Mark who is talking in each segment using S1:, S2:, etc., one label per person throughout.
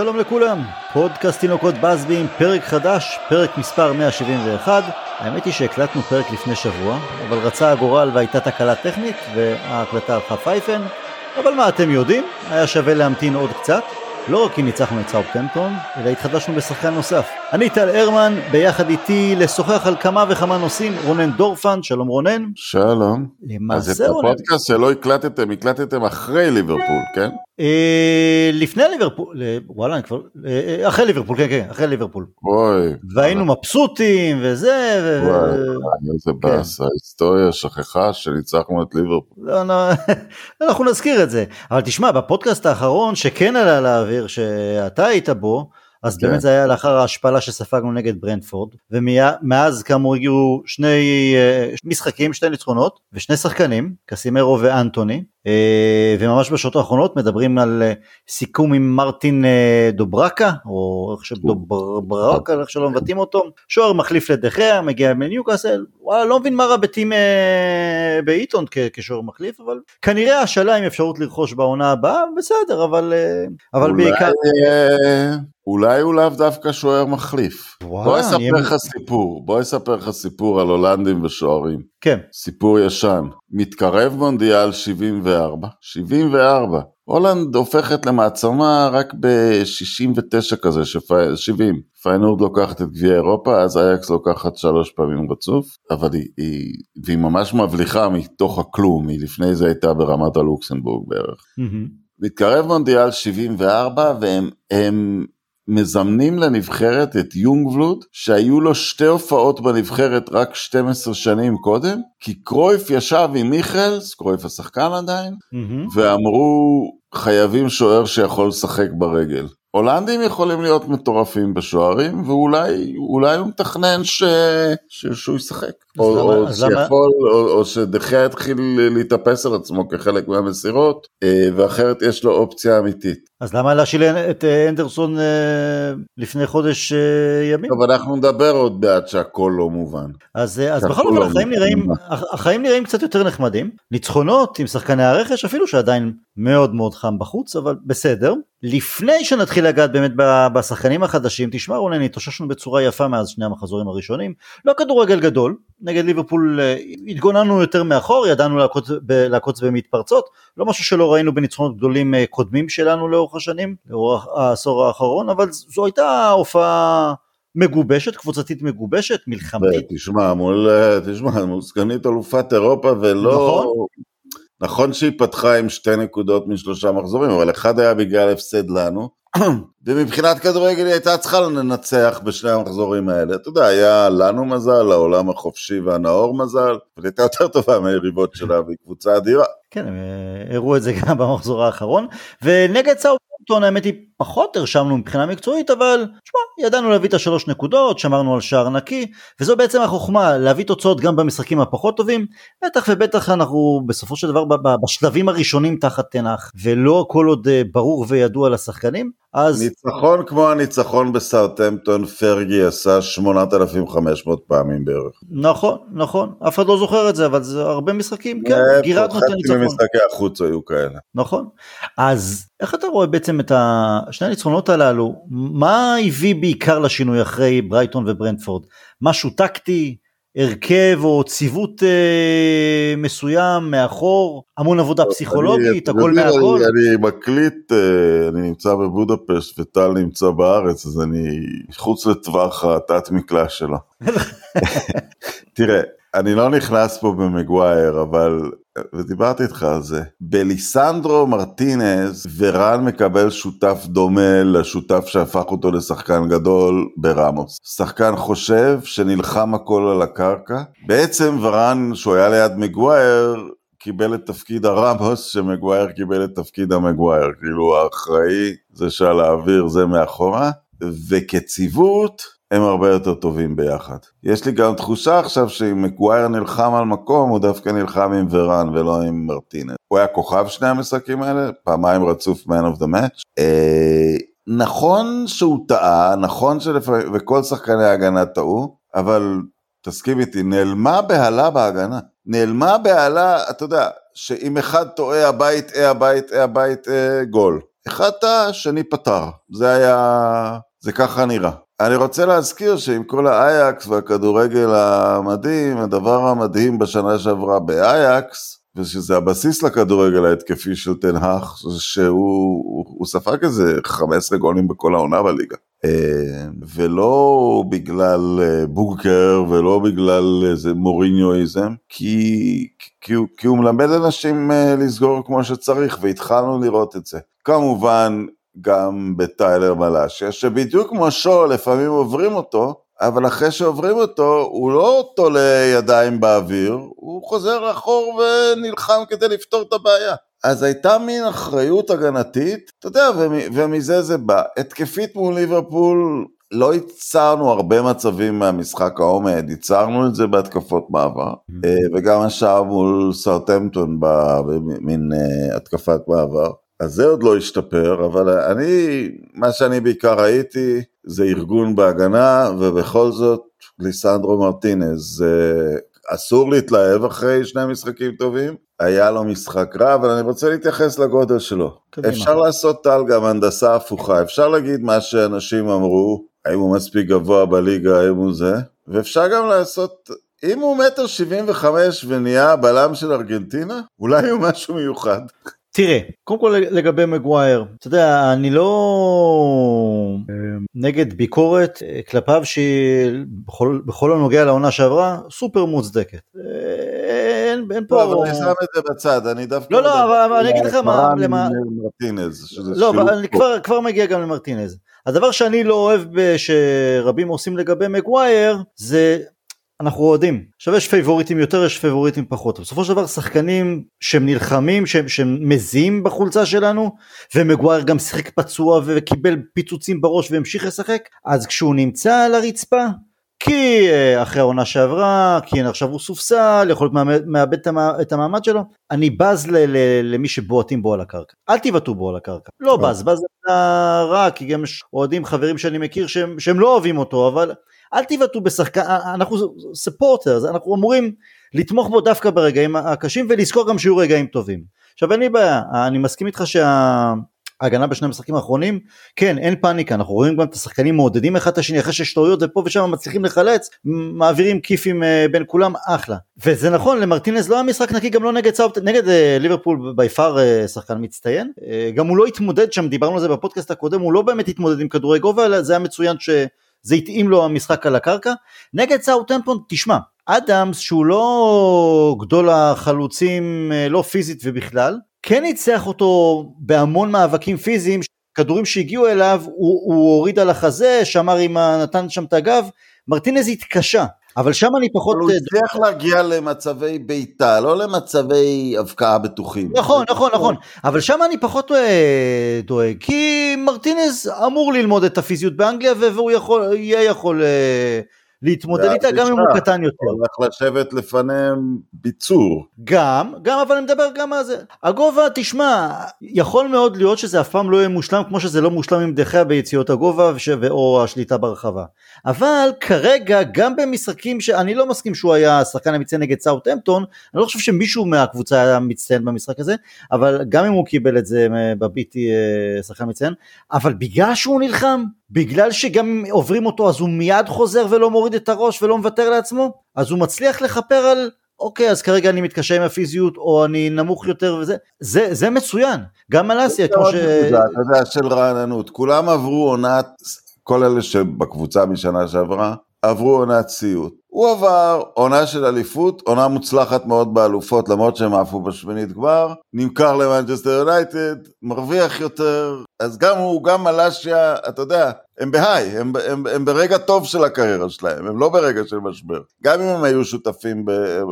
S1: שלום לכולם, פודקאסט תינוקות בסבים, פרק חדש, פרק מספר 171. האמת היא שהקלטנו פרק לפני שבוע, אבל רצה הגורל והייתה תקלה טכנית וההקלטה הלכה פייפן, אבל מה אתם יודעים, היה שווה להמתין עוד קצת. לא רק כי ניצחנו את סאופטמפטון, אלא התחדשנו בשחקן נוסף. אני טל הרמן, ביחד איתי לשוחח על כמה וכמה נושאים, רונן דורפן, שלום רונן.
S2: שלום.
S1: למעשה
S2: אז את הפודקאסט שלא הקלטתם, הקלטתם אחרי ליברפול, כן?
S1: אה, לפני ליברפול, אה, וואלה, אני כבר, אה, אחרי ליברפול, כן, כן, אחרי ליברפול.
S2: אוי.
S1: והיינו מבסוטים וזה, ו...
S2: וואי, איזה באס, ההיסטוריה שכחה שניצחנו את ליברפול.
S1: לא, לא, אנחנו נזכיר את זה. אבל תשמע, בפודקאסט האחרון שכן עלה לאוויר, שאתה היית בו, אז
S2: כן.
S1: באמת זה היה לאחר ההשפלה שספגנו נגד ברנדפורד, ומאז כאמור הגיעו שני אה, משחקים, שני ניצחונות, ושני שחקנים, קסימרו ואנטוני, אה, וממש בשעות האחרונות מדברים על אה, סיכום עם מרטין אה, דוברקה, או איך שדוברקה, איך שלא מבטאים אותו, שוער מחליף לדחיה, מגיע מניוקאסל, וואלה, לא מבין מה רע בטים אה, באיטון כשוער מחליף, אבל כנראה השאלה עם אפשרות לרכוש בעונה הבאה, בסדר, אבל, אה, אבל
S2: אולי,
S1: בעיקר...
S2: אה, אולי הוא לאו דווקא שוער מחליף.
S1: וואלה,
S2: בוא
S1: אני-
S2: אספר לך סיפור, בוא אספר לך סיפור על הולנדים ושוערים.
S1: כן,
S2: סיפור ישן. מתקרב מונדיאל 74, 74. הולנד הופכת למעצמה רק ב-69 כזה, שפ... 70. פיינורד לוקחת את גביע אירופה, אז אייקס לוקחת שלוש פעמים רצוף, אבל היא, היא, והיא ממש מבליחה מתוך הכלום, היא לפני זה הייתה ברמת הלוקסנבורג בערך.
S1: מהמם.
S2: מתקרב מונדיאל 74 והם הם מזמנים לנבחרת את יונגבלוד שהיו לו שתי הופעות בנבחרת רק 12 שנים קודם כי קרויף ישב עם מיכלס, קרויף השחקן עדיין,
S1: מהמם.
S2: ואמרו חייבים שוער שיכול לשחק ברגל. הולנדים יכולים להיות מטורפים בשוערים ואולי אולי הוא מתכנן ש... ש... שהוא ישחק. או,
S1: למה-
S2: או
S1: אז למה-
S2: שיכול, או, או שדחיה יתחיל להתאפס על עצמו כחלק מהמסירות אה, ואחרת יש לו אופציה אמיתית.
S1: אז למה להשאיל את אה, אנדרסון אה, לפני חודש ימים?
S2: טוב אנחנו נדבר עוד בעד שהכל לא מובן.
S1: אז, אז בכל אופן
S2: לא
S1: החיים. נראים, הח- החיים נראים קצת יותר נחמדים, ניצחונות עם שחקני הרכש אפילו שעדיין מאוד מאוד חם בחוץ אבל בסדר. לפני שנתחיל לגעת באמת בשחקנים החדשים תשמע רונן התאוששנו בצורה יפה מאז שני המחזורים הראשונים לא כדורגל גדול נגד ליברפול אה, התגוננו יותר מאחור ידענו לעקוץ, ב- לעקוץ במתפרצות לא משהו שלא ראינו בניצחונות גדולים אה, קודמים שלנו לאורך השנים לאורך העשור האחרון אבל זו הייתה הופעה מגובשת קבוצתית מגובשת מלחמתית
S2: תשמע, מול, תשמע, מול סגנית אלופת אירופה ולא...
S1: נכון.
S2: נכון שהיא פתחה עם שתי נקודות משלושה מחזורים, אבל אחד היה בגלל הפסד לנו, ומבחינת כדורגל היא הייתה צריכה לנצח בשני המחזורים האלה. אתה יודע, היה לנו מזל, לעולם החופשי והנאור מזל, אבל הייתה יותר טובה מהיריבות שלה, והיא קבוצה אדירה.
S1: כן, הם אה, הראו את זה גם במחזור האחרון, ונגד סאוטהמפטון האמת היא פחות הרשמנו מבחינה מקצועית, אבל שמע, ידענו להביא את השלוש נקודות, שמרנו על שער נקי, וזו בעצם החוכמה, להביא תוצאות גם במשחקים הפחות טובים, בטח ובטח אנחנו בסופו של דבר בשלבים הראשונים תחת תנח, ולא הכל עוד אה, ברור וידוע לשחקנים, אז
S2: ניצחון כמו הניצחון בסאוטהמפטון, פרגי עשה 8,500 פעמים בערך.
S1: נכון, נכון, אף אחד לא זוכר את זה, אבל זה הרבה משחקים, כן, גירדנו את
S2: חצי
S1: הניצחון.
S2: ממשחקי החוץ היו כאלה.
S1: נכון. אז איך אתה רואה בעצם את ה- שני הניצחונות הללו, מה הביא בעיקר לשינוי אחרי ברייטון וברנדפורד? משהו טקטי, הרכב או ציוות אה, מסוים מאחור, המון עבודה פסיכולוגית,
S2: אני-
S1: הכל מהכל?
S2: אני, אני מקליט, אה, אני נמצא בבודפשט וטל נמצא בארץ, אז אני חוץ לטווח התת מקלע שלו. תראה, אני לא נכנס פה במגווייר, אבל, ודיברתי איתך על זה, בליסנדרו מרטינז ורן מקבל שותף דומה לשותף שהפך אותו לשחקן גדול ברמוס. שחקן חושב שנלחם הכל על הקרקע. בעצם ורן, שהוא היה ליד מגווייר, קיבל את תפקיד הרמוס, שמגווייר קיבל את תפקיד המגווייר. כאילו האחראי, זה שעל האוויר, זה מאחורה. וכציוות, הם הרבה יותר טובים ביחד. יש לי גם תחושה עכשיו שאם מגווייר נלחם על מקום, הוא דווקא נלחם עם ורן ולא עם מרטינס. הוא היה כוכב שני המשחקים האלה, פעמיים רצוף Man of the Match. אה, נכון שהוא טעה, נכון שלפעמים, וכל שחקני ההגנה טעו, אבל תסכים איתי, נעלמה בהלה בהגנה. נעלמה בהלה, אתה יודע, שאם אחד טועה הבית, אה הבית, אה הבית, אה גול. אחד טעה, שני פתר. זה היה, זה ככה נראה. אני רוצה להזכיר שעם כל האייקס והכדורגל המדהים, הדבר המדהים בשנה שעברה באייקס, ושזה הבסיס לכדורגל ההתקפי של תנהך, שהוא הוא, הוא ספג איזה 15 גולים בכל העונה בליגה. אה, ולא בגלל אה, בוגקר ולא בגלל איזה מוריניואיזם, כי, כי, כי הוא מלמד אנשים אה, לסגור כמו שצריך, והתחלנו לראות את זה. כמובן, גם בטיילר מלאשיה, שבדיוק כמו שואו לפעמים עוברים אותו, אבל אחרי שעוברים אותו, הוא לא תולה ידיים באוויר, הוא חוזר אחור ונלחם כדי לפתור את הבעיה. אז הייתה מין אחריות הגנתית, אתה יודע, ומזה זה בא. התקפית מול ליברפול, לא ייצרנו הרבה מצבים מהמשחק העומד, ייצרנו את זה בהתקפות מעבר, mm-hmm. אה, וגם השאר מול סרטמפטון במין אה, התקפת מעבר. אז זה עוד לא השתפר, אבל אני, מה שאני בעיקר ראיתי זה ארגון בהגנה, ובכל זאת ליסנדרו מרטינז, אסור להתלהב אחרי שני משחקים טובים, היה לו משחק רע, אבל אני רוצה להתייחס לגודל שלו. קדימה. אפשר לעשות טל גם הנדסה הפוכה, אפשר להגיד מה שאנשים אמרו, האם הוא מספיק גבוה בליגה, האם הוא זה, ואפשר גם לעשות, אם הוא מטר שבעים וחמש ונהיה בלם של ארגנטינה, אולי הוא משהו מיוחד.
S1: תראה, קודם כל לגבי מגווייר, אתה יודע, אני לא אה, נגד ביקורת אה, כלפיו שהיא בכל, בכל הנוגע לעונה שעברה, סופר מוצדקת. אה, אין, אין פה...
S2: לא, אבל אני שם את זה בצד, אני דווקא...
S1: לא, לא, אבל אני אגיד לך מה... למה... לא, אני כבר, כבר מגיע גם למרטינז. הדבר שאני לא אוהב שרבים עושים לגבי מגווייר, זה אנחנו אוהדים. עכשיו יש פייבוריטים יותר, יש פייבוריטים פחות. בסופו של דבר שחקנים שהם נלחמים, שהם, שהם מזיעים בחולצה שלנו, ומגווייר גם שיחק פצוע וקיבל פיצוצים בראש והמשיך לשחק, אז כשהוא נמצא על הרצפה, כי אה, אחרי העונה שעברה, כי עכשיו הוא סופסל, יכול להיות מאבד את המעמד שלו, אני בז ל- ל- למי שבועטים בו על הקרקע. אל תבעטו בו על הקרקע. לא אוקיי. בז, בז רע, כי גם יש אוהדים חברים שאני מכיר שהם, שהם לא אוהבים אותו, אבל אל תבעטו בשחקן, אנחנו ספורטר, אנחנו אמורים לתמוך בו דווקא ברגעים הקשים ולזכור גם שיהיו רגעים טובים. עכשיו אין לי בעיה, אני מסכים איתך שההגנה בשני המשחקים האחרונים, כן אין פאניקה, אנחנו רואים גם את השחקנים מעודדים אחד את השני אחרי שיש טעויות ופה ושם מצליחים לחלץ, מעבירים כיפים אה, בין כולם, אחלה. וזה נכון, למרטינז לא היה משחק נקי גם לא נגד סאוט, נגד אה, ליברפול בי פאר אה, שחקן מצטיין, גם הוא לא התמודד שם, דיברנו על זה בפודקאסט הקודם, הוא לא באמת התמודד עם כדורי גובה, אלא זה היה מצוין ש... זה התאים לו המשחק על הקרקע. נגד סאוטמפון, תשמע, אדמס שהוא לא גדול החלוצים, אה, לא פיזית ובכלל, כן ניצח אותו בהמון מאבקים פיזיים, כדורים שהגיעו אליו, הוא, הוא הוריד על החזה, שמר עם, נתן שם את הגב, מרטינז התקשה, אבל שם אני פחות...
S2: אבל הוא הצליח להגיע למצבי בעיטה, לא למצבי הבקעה בטוחים.
S1: נכון, נכון, נכון. אבל שם אני פחות אה, דואג, כי מרטינז אמור ללמוד את הפיזיות באנגליה, והוא יכול, יהיה יכול אה, להתמודד איתה גם אם הוא קטן יותר.
S2: הולך לשבת לפניהם ביצור.
S1: גם, גם, אבל אני מדבר גם על זה. הגובה, תשמע, יכול מאוד להיות שזה אף פעם לא יהיה מושלם, כמו שזה לא מושלם עם דחיה ביציאות הגובה וש... או השליטה ברחבה. אבל כרגע, גם במשחקים שאני לא מסכים שהוא היה שחקן המצטיין נגד סאוטהמפטון, אני לא חושב שמישהו מהקבוצה היה מצטיין במשחק הזה, אבל גם אם הוא קיבל את זה בביטי אה, שחקן מצטיין, אבל בגלל שהוא נלחם, בגלל שגם עוברים אותו אז הוא מיד חוזר ולא מוריד את הראש ולא מוותר לעצמו, אז הוא מצליח לכפר על אוקיי אז כרגע אני מתקשה עם הפיזיות או אני נמוך יותר וזה, זה, זה מצוין, גם מלאסיה כמו ש...
S2: אתה יודע, של רעננות, כולם עברו עונת, כל אלה שבקבוצה משנה שעברה, עברו עונת סיוט. הוא עבר עונה של אליפות, עונה מוצלחת מאוד באלופות, למרות שהם עפו בשמינית גמר, נמכר למנצ'סטר יונייטד, מרוויח יותר, אז גם הוא, גם מלאשיה, אתה יודע, הם בהיי, הם, הם, הם ברגע טוב של הקריירה שלהם, הם לא ברגע של משבר. גם אם הם היו שותפים,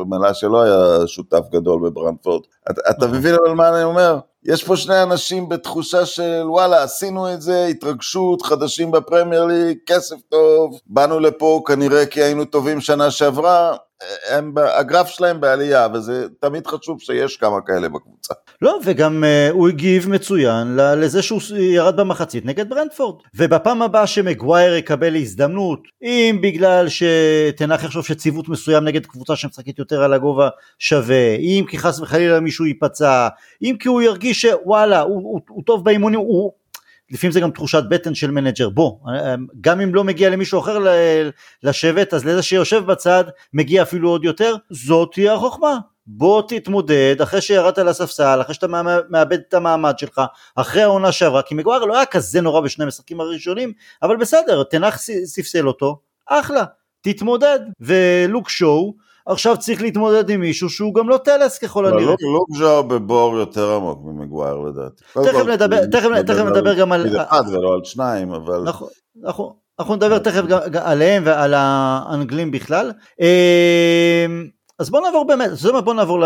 S2: מלאשיה לא היה שותף גדול בברנפורד. אתה, אתה. מבין על מה אני אומר? יש פה שני אנשים בתחושה של וואלה עשינו את זה, התרגשות, חדשים בפרמייר ליג, כסף טוב, באנו לפה כנראה כי היינו טובים שנה שעברה, הם, הגרף שלהם בעלייה, וזה תמיד חשוב שיש כמה כאלה בקבוצה.
S1: לא, וגם uh, הוא הגיב מצוין לזה שהוא ירד במחצית נגד ברנדפורד. ובפעם הבאה שמגווייר יקבל הזדמנות, אם בגלל שתנח יחשוב שציוות מסוים נגד קבוצה שמשחקת יותר על הגובה שווה, אם כי חס וחלילה מישהו ייפצע, אם כי הוא ירגיש שוואלה, הוא, הוא, הוא טוב באימונים, הוא... לפעמים זה גם תחושת בטן של manager, בוא, גם אם לא מגיע למישהו אחר לשבת, אז לזה שיושב בצד מגיע אפילו עוד יותר, זאת תהיה החוכמה. בוא תתמודד אחרי שירדת לספסל, אחרי שאתה מאבד את המעמד שלך, אחרי העונה שעברה, כי מגווייר לא היה כזה נורא בשני המשחקים הראשונים, אבל בסדר, טן האח ספסל אותו, אחלה, תתמודד, ולוק שואו, עכשיו צריך להתמודד עם מישהו שהוא גם לא טלס ככל הנראה.
S2: לוק ז'או בבור יותר עמוק ממגווייר לדעתי.
S1: תכף נדבר, תכף נדבר גם על...
S2: אחד ולא על שניים, אבל...
S1: נכון, נכון. אנחנו נדבר תכף עליהם ועל האנגלים בכלל. אמ, אז בוא נעבור באמת, זאת אומרת בוא נעבור.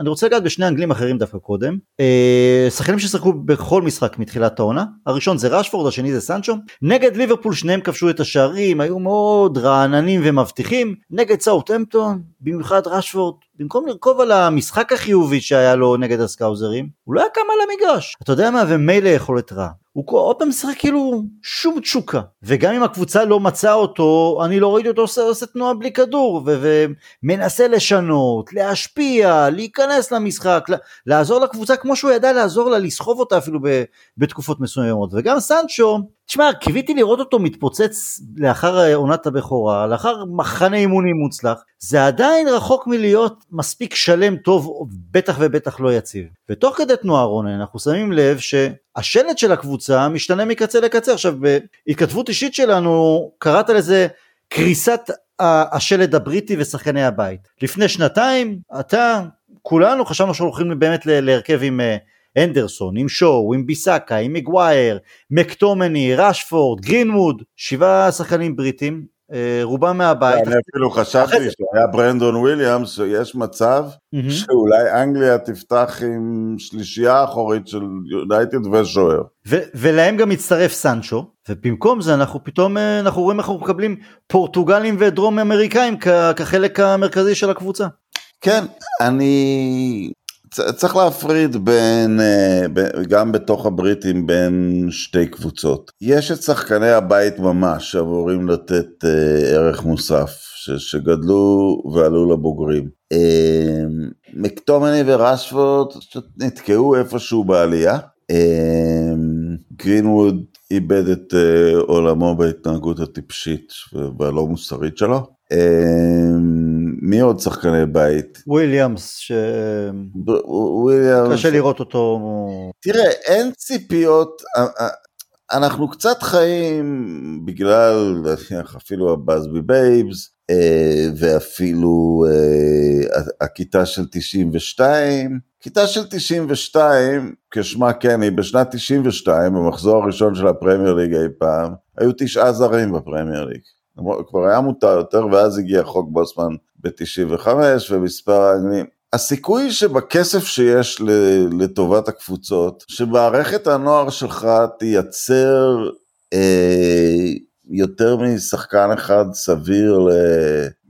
S1: אני רוצה לגעת בשני אנגלים אחרים דווקא קודם. אה, שחקנים ששיחקו בכל משחק מתחילת העונה, הראשון זה רשפורד, השני זה סנצ'ו. נגד ליברפול שניהם כבשו את השערים, היו מאוד רעננים ומבטיחים. נגד סאוטהמפטון, במיוחד רשפורד, במקום לרכוב על המשחק החיובי שהיה לו נגד הסקאוזרים, הוא לא היה קם על המגרש. אתה יודע מה, ומילא יכולת רע. הוא עוד פעם משחק כאילו שום תשוקה. וגם אם הקבוצה לא מצאה אותו אני לא ראיתי אותו עושה, עושה תנועה בלי כדור ומנסה לשנות להשפיע להיכנס למשחק לעזור לקבוצה כמו שהוא ידע לעזור לה לסחוב אותה אפילו בתקופות מסוימות. וגם סנצ'ו תשמע, קיוויתי לראות אותו מתפוצץ לאחר עונת הבכורה, לאחר מחנה אימונים מוצלח, זה עדיין רחוק מלהיות מספיק שלם טוב, בטח ובטח לא יציב. ותוך כדי תנועה רונן, אנחנו שמים לב שהשלט של הקבוצה משתנה מקצה לקצה. עכשיו, בהתכתבות אישית שלנו, קראת לזה קריסת השלד הבריטי ושחקני הבית. לפני שנתיים, אתה, כולנו חשבנו שהולכים באמת להרכב עם... אנדרסון, עם שואו, עם ביסאקה, עם מגווייר, מקטומני, ראשפורד, גרינמוד, שבעה שחקנים בריטים, אה, רובם מהבית.
S2: אני אפילו חשבתי שהיה ברנדון וויליאמס, שיש מצב שאולי אנגליה תפתח עם שלישייה אחורית של יונייטד ושוער.
S1: ולהם גם מצטרף סנצ'ו, ובמקום זה אנחנו פתאום, אה, אנחנו רואים איך אנחנו מקבלים פורטוגלים ודרום אמריקאים כחלק המרכזי של הקבוצה.
S2: כן, אני צריך להפריד בין, אה, גם בתוך הבריטים בין שתי קבוצות. יש את שחקני הבית ממש שאמורים לתת אה, ערך מוסף, שגדלו ועלו לבוגרים. אה, מקטומני וראשפורד נתקעו איפשהו בעלייה. גרינווד איבד את עולמו בהתנהגות הטיפשית והלא מוסרית שלו. אמ, מי עוד שחקני בית?
S1: וויליאמס, ש... וויליאמס. קשה לראות אותו.
S2: תראה, אין ציפיות, אנחנו קצת חיים בגלל אפילו הבאזבי בייבס, אה, ואפילו אה, הכיתה של 92. כיתה של 92, כשמה כן היא, בשנת 92, במחזור הראשון של הפרמייר ליג אי פעם, היו תשעה זרים בפרמייר ליג. כבר היה מותר יותר, ואז הגיע חוק בוסמן ב-95 ומספר האנגלים. הסיכוי שבכסף שיש לטובת הקבוצות, שמערכת הנוער שלך תייצר אה, יותר משחקן אחד סביר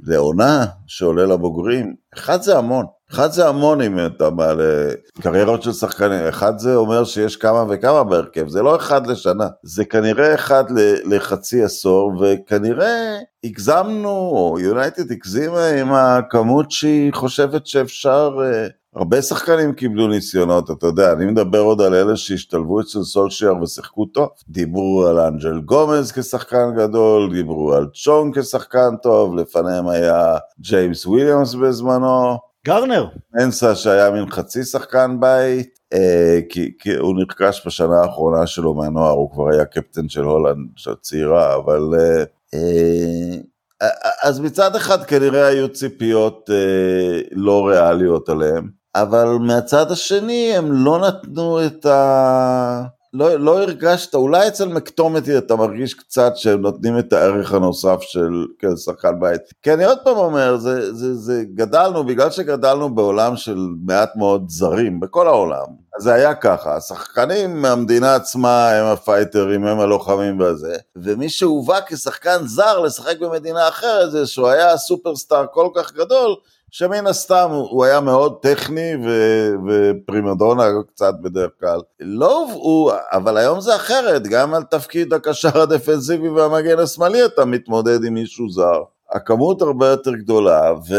S2: לעונה שעולה לבוגרים, אחד זה המון. אחד זה המון אם אתה מעלה קריירות של שחקנים, אחד זה אומר שיש כמה וכמה בהרכב, זה לא אחד לשנה, זה כנראה אחד לחצי עשור, וכנראה הגזמנו, או יונייטד הגזימה עם הכמות שהיא חושבת שאפשר, אה, הרבה שחקנים קיבלו ניסיונות, אתה יודע, אני מדבר עוד על אלה שהשתלבו אצל סולשייר ושיחקו טוב, דיברו על אנג'ל גומז כשחקן גדול, דיברו על צ'ונג כשחקן טוב, לפניהם היה ג'יימס וויליאמס בזמנו,
S1: גרנר.
S2: אנסה שהיה מין חצי שחקן בית, אה, כי, כי הוא נרכש בשנה האחרונה שלו מהנוער, הוא כבר היה קפטן של הולנד, של צעירה, אבל... אה, אה, אז מצד אחד כנראה היו ציפיות אה, לא ריאליות עליהם, אבל מהצד השני הם לא נתנו את ה... לא, לא הרגשת, אולי אצל מקטומטי אתה מרגיש קצת שהם נותנים את הערך הנוסף של כן, שחקן בית. כי אני עוד פעם אומר, זה, זה, זה גדלנו, בגלל שגדלנו בעולם של מעט מאוד זרים, בכל העולם, אז זה היה ככה, השחקנים מהמדינה עצמה הם הפייטרים, הם הלוחמים וזה, ומי שהובא כשחקן זר לשחק במדינה אחרת זה שהוא היה סופרסטאר כל כך גדול, שמן הסתם הוא היה מאוד טכני ו- ופרימדונה קצת בדרך כלל. לא הובאו, אבל היום זה אחרת, גם על תפקיד הקשר הדפנסיבי והמגן השמאלי אתה מתמודד עם מישהו זר. הכמות הרבה יותר גדולה, ו...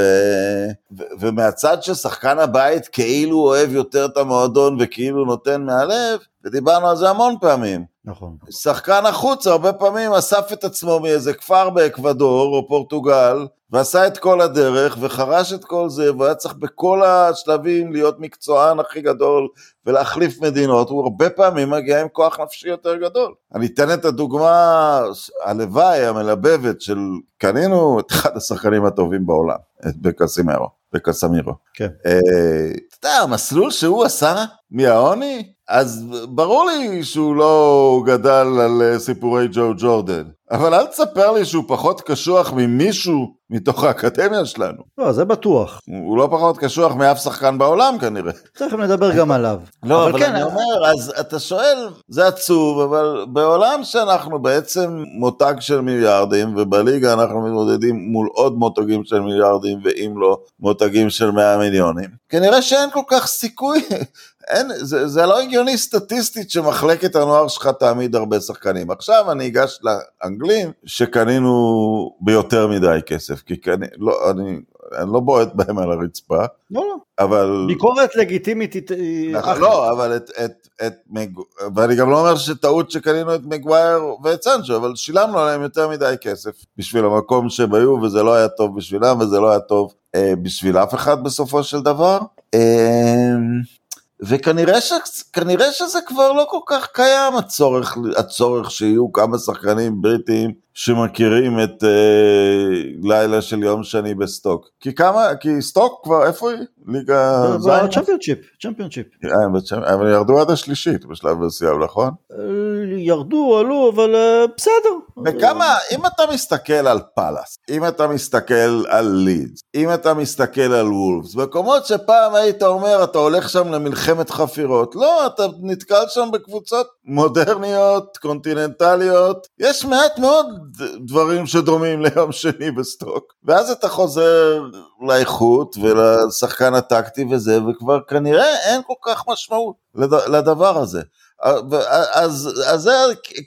S2: ו... ומהצד של שחקן הבית כאילו אוהב יותר את המועדון וכאילו נותן מהלב, ודיברנו על זה המון פעמים.
S1: נכון.
S2: שחקן החוץ הרבה פעמים אסף את עצמו מאיזה כפר באקוודור או פורטוגל, ועשה את כל הדרך וחרש את כל זה, והיה צריך בכל השלבים להיות מקצוען הכי גדול ולהחליף מדינות, הוא הרבה פעמים מגיע עם כוח נפשי יותר גדול. אני אתן את הדוגמה, הלוואי, המלבבת של, קנינו את אחד השחקנים הטובים בעולם, את בקסימרו, בקסמירו.
S1: כן.
S2: אה, אתה יודע, המסלול שהוא עשה מהעוני, אז ברור לי שהוא לא גדל על אה, סיפורי ג'ו ג'ורדן, אבל אל תספר לי שהוא פחות קשוח ממישהו מתוך האקדמיה שלנו.
S1: לא, זה בטוח.
S2: הוא לא פחות קשוח מאף שחקן בעולם כנראה.
S1: תכף נדבר גם עליו.
S2: לא, אבל, אבל כן, אני אומר, אז אתה שואל, זה עצוב, אבל בעולם שאנחנו בעצם מותג של מיליארדים, ובליגה אנחנו מתמודדים מול עוד מותגים של מיליארדים, ואם לא, מותגים של 100 מיליונים, כנראה שאין כל כך סיכוי אין, זה, זה לא הגיוני סטטיסטית שמחלקת הנוער שלך תעמיד הרבה שחקנים. עכשיו אני אגש לאנגלים שקנינו ביותר מדי כסף, כי קני, לא, אני, אני לא בועט בהם על הרצפה,
S1: לא, לא.
S2: אבל...
S1: ביקורת לגיטימית היא...
S2: נכון, לא, אבל את, את, את מג... ואני גם לא אומר שטעות שקנינו את מגווייר ואת סנצ'ו, אבל שילמנו עליהם יותר מדי כסף בשביל המקום שהם היו, וזה לא היה טוב בשבילם, וזה לא היה טוב אה, בשביל אף אחד בסופו של דבר. אה, וכנראה ש, שזה כבר לא כל כך קיים הצורך, הצורך שיהיו כמה שחקנים בריטים שמכירים את אה, לילה של יום שני בסטוק. כי כמה, כי סטוק כבר, איפה היא? ליגה
S1: ז'? צ'מפיונצ'יפ, צ'מפיונצ'יפ.
S2: אבל ירדו עד השלישית בשלב מסוים, נכון?
S1: אה, ירדו, עלו, אבל אה, בסדר.
S2: וכמה, אם אתה מסתכל על פאלאס, אם אתה מסתכל על לידס, אם אתה מסתכל על וולפס, מקומות שפעם היית אומר, אתה הולך שם למלחמת חפירות, לא, אתה נתקל שם בקבוצות מודרניות, קונטיננטליות, יש מעט מאוד דברים שדומים ליום שני בסטוק, ואז אתה חוזר לאיכות ולשחקן הטקטי וזה, וכבר כנראה אין כל כך משמעות לדבר הזה. אז, אז זה,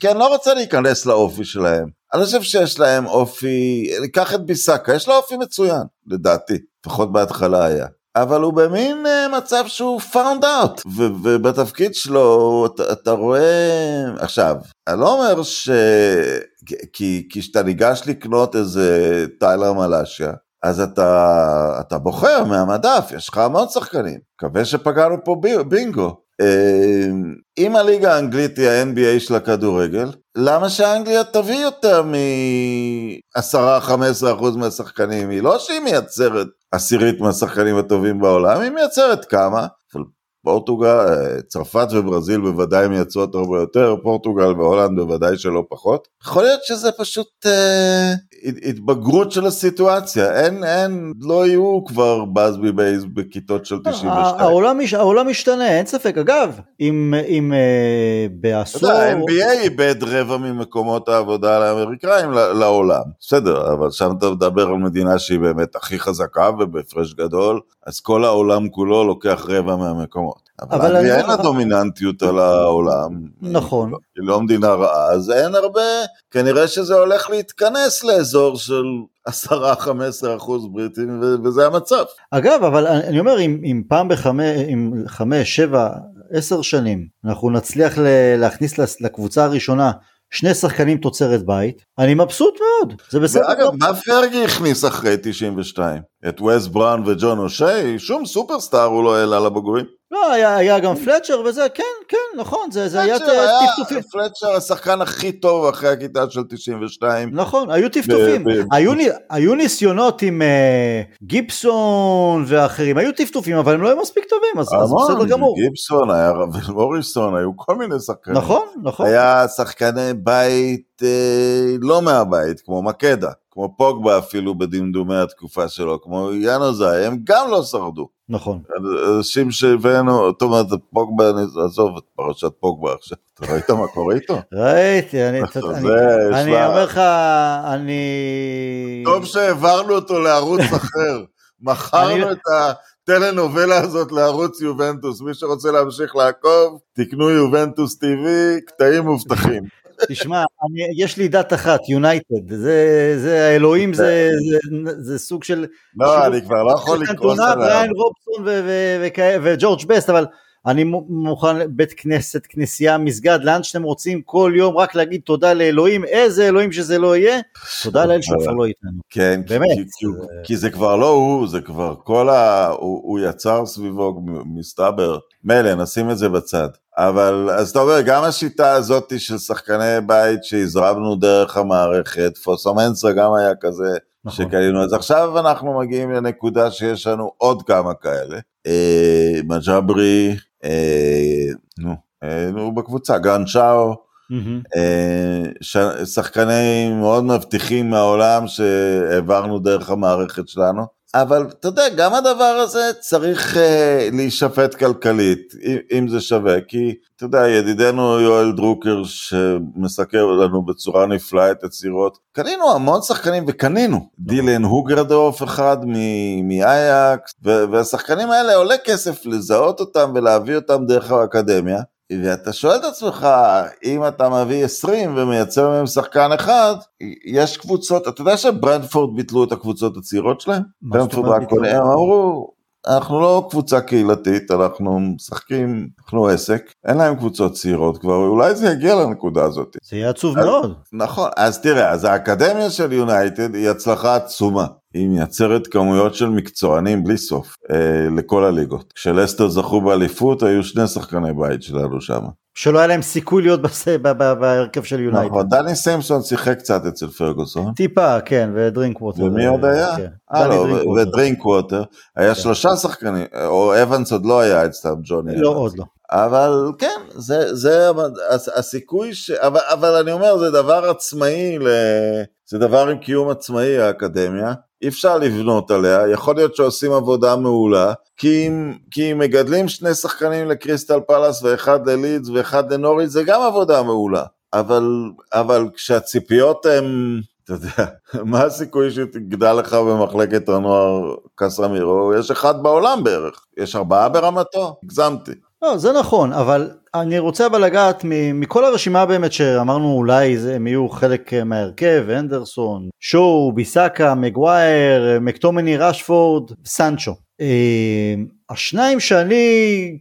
S2: כי אני לא רוצה להיכנס לאופי שלהם. אני חושב שיש להם אופי, ניקח את ביסקה, יש לו אופי מצוין, לדעתי, לפחות בהתחלה היה. אבל הוא במין uh, מצב שהוא found out, ובתפקיד שלו אתה, אתה רואה, עכשיו, אני לא אומר ש... כי כשאתה ניגש לקנות איזה טיילר מלאשיה, אז אתה, אתה בוחר מהמדף, יש לך המון שחקנים, מקווה שפגענו פה בינגו. אמ, אם הליגה האנגלית היא ה-NBA של הכדורגל, למה שאנגליה תביא יותר מ-10-15% מהשחקנים? היא לא שהיא מייצרת עשירית מהשחקנים הטובים בעולם, היא מייצרת כמה, פורטוגל, צרפת וברזיל בוודאי מייצרות הרבה יותר, פורטוגל והולנד בוודאי שלא פחות. יכול להיות שזה פשוט אה, התבגרות של הסיטואציה, אין, אין, לא יהיו כבר באזבי בייז בכיתות של 92.
S1: העולם, העולם משתנה, אין ספק. אגב, אם, אם אה, בעשור...
S2: ה-NBA איבד רבע ממקומות העבודה לאמריקאים לעולם. בסדר, אבל שם אתה מדבר על מדינה שהיא באמת הכי חזקה ובהפרש גדול, אז כל העולם כולו לוקח רבע מהמקומות. אבל לאנגליה אין לה דומיננטיות על העולם.
S1: נכון.
S2: היא לא מדינה רעה, אז אין הרבה, כנראה שזה הולך להתכנס לאזור של 10-15 אחוז בריטים, וזה המצב.
S1: אגב, אבל אני אומר, אם, אם פעם בחמש, אם חמש, שבע, עשר שנים, אנחנו נצליח להכניס לקבוצה הראשונה שני שחקנים תוצרת בית, אני מבסוט מאוד, זה בסדר.
S2: ואגב, מה פרגי הכניס אחרי 92? את וס בראון וג'ון אושי? שום סופרסטאר הוא לא העלה לבוגרים.
S1: לא, היה, היה גם פלצ'ר וזה, כן, כן, נכון, זה, זה היה
S2: פלצ'ר היה
S1: טפטופים.
S2: פלצ'ר השחקן הכי טוב אחרי הכיתה של 92.
S1: נכון, היו טפטופים. היו, היו ניסיונות עם אה, גיבסון ואחרים, היו טפטופים, אבל הם לא היו מספיק טובים, אז, אז בסדר גמור.
S2: גיבסון, היה מוריסון, היו כל מיני שחקנים.
S1: נכון, נכון.
S2: היה שחקני בית אה, לא מהבית, כמו מקדה, כמו פוגבה אפילו בדמדומי התקופה שלו, כמו יאנוזה, הם גם לא שרדו.
S1: נכון.
S2: אנשים שהבאנו, זאת אומרת, פוגבה, עזוב את פרשת פוגבה עכשיו, אתה ראית מה קורה איתו?
S1: ראיתי, אני, אני, אומר לך, אני...
S2: טוב שהעברנו אותו לערוץ אחר, מכרנו את הטלנובלה הזאת לערוץ יובנטוס, מי שרוצה להמשיך לעקוב, תקנו יובנטוס TV, קטעים מובטחים.
S1: תשמע, אני, יש לי דת אחת, יונייטד, זה, זה האלוהים, זה, זה, זה סוג של...
S2: לא, אני כבר לא יכול
S1: של
S2: לקרוס עליו.
S1: בריין רובסון וג'ורג' בסט, אבל אני מו- מוכן, בית כנסת, כנסייה, מסגד, לאן שאתם רוצים, כל יום רק להגיד תודה לאלוהים, איזה אלוהים שזה לא יהיה, תודה לאל שהוא כבר לא איתנו.
S2: כן,
S1: באמת,
S2: כי, כי,
S1: זה-
S2: כי זה כבר לא הוא, זה כבר כל ה... הוא, הוא יצר סביבו, מסתבר, מילא, נשים את זה בצד. אבל, אז אתה אומר, גם השיטה הזאת של שחקני בית שהזרמנו דרך המערכת, פוסומנסה גם היה כזה,
S1: נכון.
S2: שקנינו. אז עכשיו אנחנו מגיעים לנקודה שיש לנו עוד כמה כאלה. אה, מג'אברי, אה, נו, אה, נו, בקבוצה, גן שאו,
S1: מהמם.
S2: אה, שחקנים מאוד מבטיחים מהעולם שהעברנו דרך המערכת שלנו. אבל אתה יודע, גם הדבר הזה צריך uh, להישפט כלכלית, אם, אם זה שווה, כי אתה יודע, ידידנו יואל דרוקר שמסקר לנו בצורה נפלאה את הצירות, קנינו המון שחקנים וקנינו, דילן הוגרדורף אחד מאייקס, והשחקנים האלה עולה כסף לזהות אותם ולהביא אותם דרך האקדמיה, ואתה שואל את עצמך, אם אתה מביא 20 ומייצר מהם שחקן אחד, יש קבוצות, אתה יודע שברנדפורד ביטלו את הקבוצות הצעירות שלהם? ברנדפורד רק קונה, הם אמרו, אנחנו לא קבוצה קהילתית, אנחנו משחקים, אנחנו עסק, אין להם קבוצות צעירות כבר, אולי זה יגיע לנקודה הזאת.
S1: זה יהיה עצוב מאוד.
S2: נכון, אז תראה, אז האקדמיה של יונייטד היא הצלחה עצומה. היא מייצרת כמויות של מקצוענים בלי סוף אה, לכל הליגות. כשלסטר זכו באליפות היו שני שחקני בית שלנו שם.
S1: שלא היה להם סיכוי להיות בס- ב- ב- בהרכב של יונייטד.
S2: נכון, דני סימפסון שיחק קצת אצל פרגוסון.
S1: טיפה, כן, ודרינק ווטר.
S2: ומי עוד היה?
S1: כן.
S2: אה לא. ודרינק ווטר. היה שלושה שחקנים, או אבנס עוד לא היה אצלם, ג'וני.
S1: לא. עוד לא.
S2: אבל כן, זה, זה הס- הסיכוי ש... אבל, אבל אני אומר, זה דבר עצמאי, ל... זה דבר עם קיום עצמאי, האקדמיה. אי אפשר לבנות עליה, יכול להיות שעושים עבודה מעולה, כי אם, מגדלים שני שחקנים לקריסטל פלאס ואחד ללידס ואחד לנוריץ, זה גם עבודה מעולה. אבל, אבל כשהציפיות הן, אתה יודע, מה הסיכוי שתגדל לך במחלקת הנוער קסמירו? יש אחד בעולם בערך, יש ארבעה ברמתו, הגזמתי.
S1: לא, זה נכון, אבל אני רוצה אבל לגעת מכל הרשימה באמת שאמרנו אולי זה- הם יהיו חלק אה, מההרכב, אנדרסון, שואו, ביסאקה, מגווייר, אה, מקטומני, רשפורד, סנצ'ו. אה, השניים שאני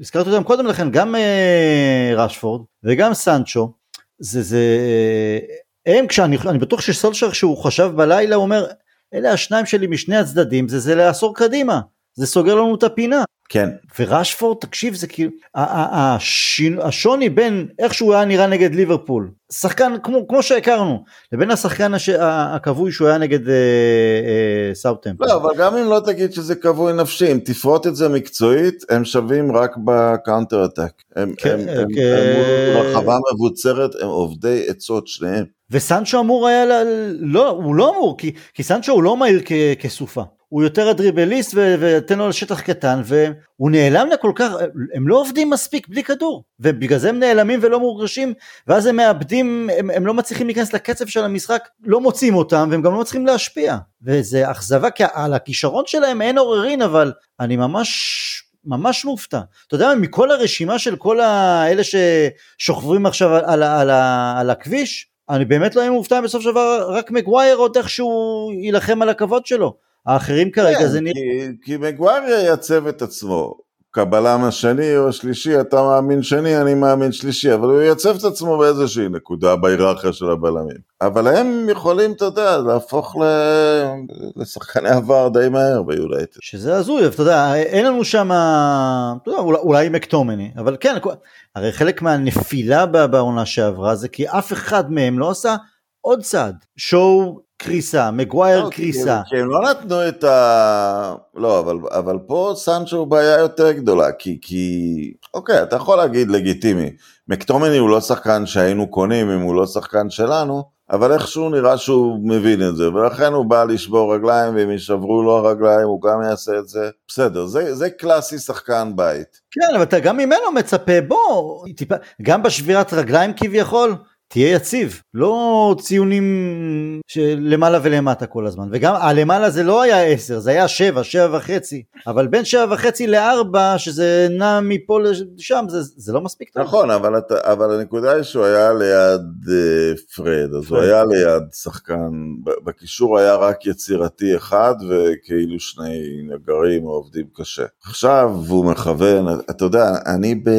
S1: הזכרתי אותם קודם לכן, גם אה, רשפורד וגם סנצ'ו, זה, זה, אה, הם כשאני אני בטוח שסולשר כשהוא חשב בלילה הוא אומר אלה השניים שלי משני הצדדים זה זה לעשור קדימה זה סוגר לנו את הפינה
S2: כן,
S1: וראשפורד תקשיב זה כאילו השוני בין איך שהוא היה נראה נגד ליברפול שחקן כמו, כמו שהכרנו לבין השחקן הש... הכבוי שהוא היה נגד אה, אה, סאוטהמפטון.
S2: לא, אבל גם אם לא תגיד שזה כבוי נפשי, אם תפרוט את זה מקצועית, הם שווים רק ב counter attack. הם,
S1: כן,
S2: הם, הם,
S1: כן.
S2: הם רחבה מבוצרת, הם אובדי עצות שניהם.
S1: וסנצ'ו אמור היה, ל... לא, הוא לא אמור, כי, כי סנצ'ו הוא לא מהיר כ... כסופה. הוא יותר הדריבליסט. ותן לו לשטח קטן והוא נעלם לכל כך, הם לא עובדים מספיק בלי כדור ובגלל זה הם נעלמים ולא מורגשים ואז הם מאבדים, הם, הם לא מצליחים להיכנס לקצב של המשחק, לא מוצאים אותם והם גם לא מצליחים להשפיע וזה אכזבה כי על הכישרון שלהם אין עוררין אבל אני ממש ממש מופתע. אתה יודע, מכל הרשימה של כל האלה ששוכבים עכשיו על, על, על, על הכביש, אני באמת לא אהיה מופתע בסוף של דבר, רק מגווייר עוד איכשהו יילחם על הכבוד שלו. האחרים כרגע
S2: כן,
S1: זה נראה...
S2: כי, כי מגווייר ייצב את עצמו. כבלם השני או השלישי, אתה מאמין שני, אני מאמין שלישי, אבל הוא ייצב את עצמו באיזושהי נקודה בהיררכיה של הבלמים. אבל הם יכולים, אתה יודע, להפוך ל... לשחקני עבר די מהר ביולייטד.
S1: שזה הזוי, אתה יודע, אין לנו שם, אתה יודע, אולי, אולי מקטומני, אבל כן, הרי חלק מהנפילה בעונה שעברה זה כי אף אחד מהם לא עשה עוד צעד. שואו קריסה, מגווייר לא, קריסה.
S2: כי הם לא נתנו את ה... לא, אבל, אבל פה סנצ'ו בעיה יותר גדולה, כי, כי... אוקיי, אתה יכול להגיד לגיטימי, מקטומני הוא לא שחקן שהיינו קונים אם הוא לא שחקן שלנו, אבל איכשהו נראה שהוא מבין את זה, ולכן הוא בא לשבור רגליים, ואם יישברו לו הרגליים הוא גם יעשה את זה. בסדר, זה, זה קלאסי שחקן בית.
S1: כן, אבל אתה גם ממנו מצפה, בוא, טיפה, גם בשבירת רגליים כביכול, תהיה יציב, לא ציונים למעלה ולמטה כל הזמן, וגם הלמעלה זה לא היה 10, זה היה 7, 7 וחצי, אבל בין 7 וחצי ל-4, שזה נע מפה לשם, זה, זה לא מספיק
S2: טוב. נכון, אבל, אתה, אבל הנקודה היא שהוא היה ליד uh, פרד, אז פרד. הוא היה ליד שחקן, בקישור היה רק יצירתי אחד, וכאילו שני נגרים עובדים קשה. עכשיו הוא מכוון, אתה יודע, אני ב...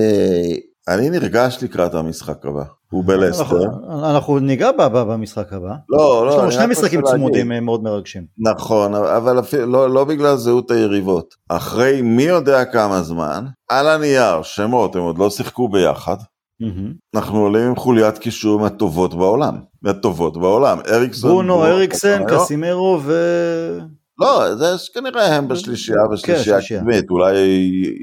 S2: אני נרגש לקראת המשחק הבא. הוא בלסטר.
S1: אנחנו ניגע במשחק הבא.
S2: לא, לא.
S1: יש לנו שני משחקים צמודים אה, מאוד מרגשים.
S2: נכון, אבל לא, לא בגלל זהות היריבות. אחרי מי יודע כמה זמן, על הנייר, שמות, הם עוד לא שיחקו ביחד. אנחנו עולים עם חוליית קישור מהטובות בעולם. מהטובות בעולם.
S1: אריקסון. ברונו, אריקסן, קסימרו ו...
S2: לא, זה כנראה הם בשלישייה, כן, בשלישייה קדמית, אולי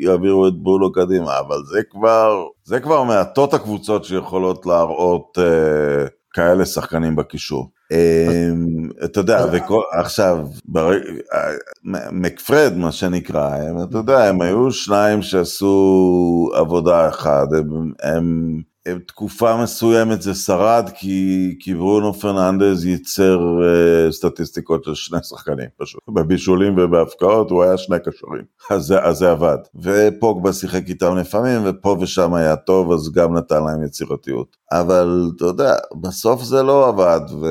S2: יעבירו את בולו קדימה, אבל זה כבר, זה כבר מעטות הקבוצות שיכולות להראות אה, כאלה שחקנים בקישור. אה, אתה יודע, עכשיו, אה, מקפרד מה שנקרא, אתה יודע, הם היו שניים שעשו עבודה אחת, הם תקופה מסוימת זה שרד כי, כי ברונו פרננדז ייצר uh, סטטיסטיקות של שני שחקנים פשוט. בבישולים ובהפקעות הוא היה שני קשרים, אז, אז זה עבד. ופוגבה שיחק איתם לפעמים ופה ושם היה טוב אז גם נתן להם יצירתיות. אבל אתה יודע, בסוף זה לא עבד ו...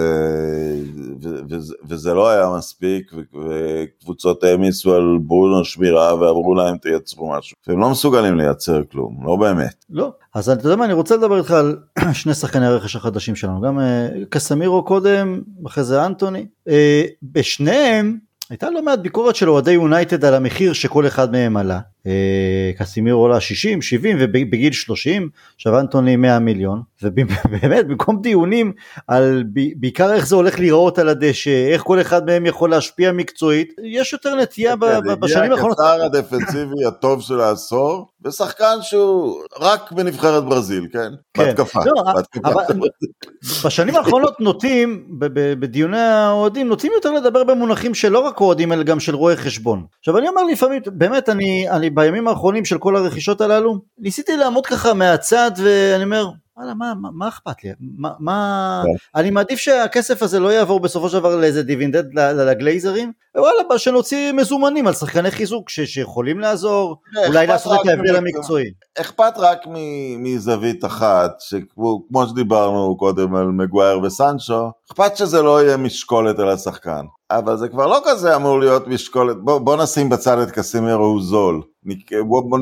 S2: ו... ו... וזה לא היה מספיק וקבוצות העמיסו על ברונו שמירה ואמרו להם תייצרו משהו. והם לא מסוגלים לייצר כלום, לא באמת.
S1: לא, אז אתה יודע מה, אני רוצה לדבר איתך על שני שחקני הרכש החדשים שלנו, גם אה, קסמירו קודם, אחרי זה אנטוני. אה, בשניהם הייתה לא מעט ביקורת של אוהדי יונייטד על המחיר שכל אחד מהם עלה. אה, קסימיר עולה 60, 70 ובגיל 30, עכשיו אנטוני 100 מיליון, ובאמת במקום דיונים על בעיקר איך זה הולך להיראות על הדשא, איך כל אחד מהם יכול להשפיע מקצועית, יש יותר נטייה כן, בשנים האחרונות.
S2: הקצר הדפנסיבי הטוב של העשור, ושחקן שהוא רק בנבחרת ברזיל, כן? כן. בהתקפה. לא,
S1: אבל בשנים האחרונות נוטים, בדיוני האוהדים, נוטים יותר לדבר במונחים של לא רק אוהדים אלא גם של רואי חשבון. עכשיו אני אומר לפעמים, באמת אני, אני בימים האחרונים של כל הרכישות הללו, ניסיתי לעמוד ככה מהצד ואני אומר, וואלה, מה, מה, מה אכפת לי? מה, מה... כן. אני מעדיף שהכסף הזה לא יעבור בסופו של דבר לאיזה דיווינדד לגלייזרים, ווואלה, שנוציא מזומנים על שחקני חיזוק ש, שיכולים לעזור, אולי לעשות את ההבדל המקצועי.
S2: אכפת רק מזווית אחת, שכמו שדיברנו קודם על מגווייר וסנצ'ו, אכפת שזה לא יהיה משקולת על השחקן. אבל זה כבר לא כזה אמור להיות משקולת, בוא, בוא נשים בצד את קסימרו הוא זול.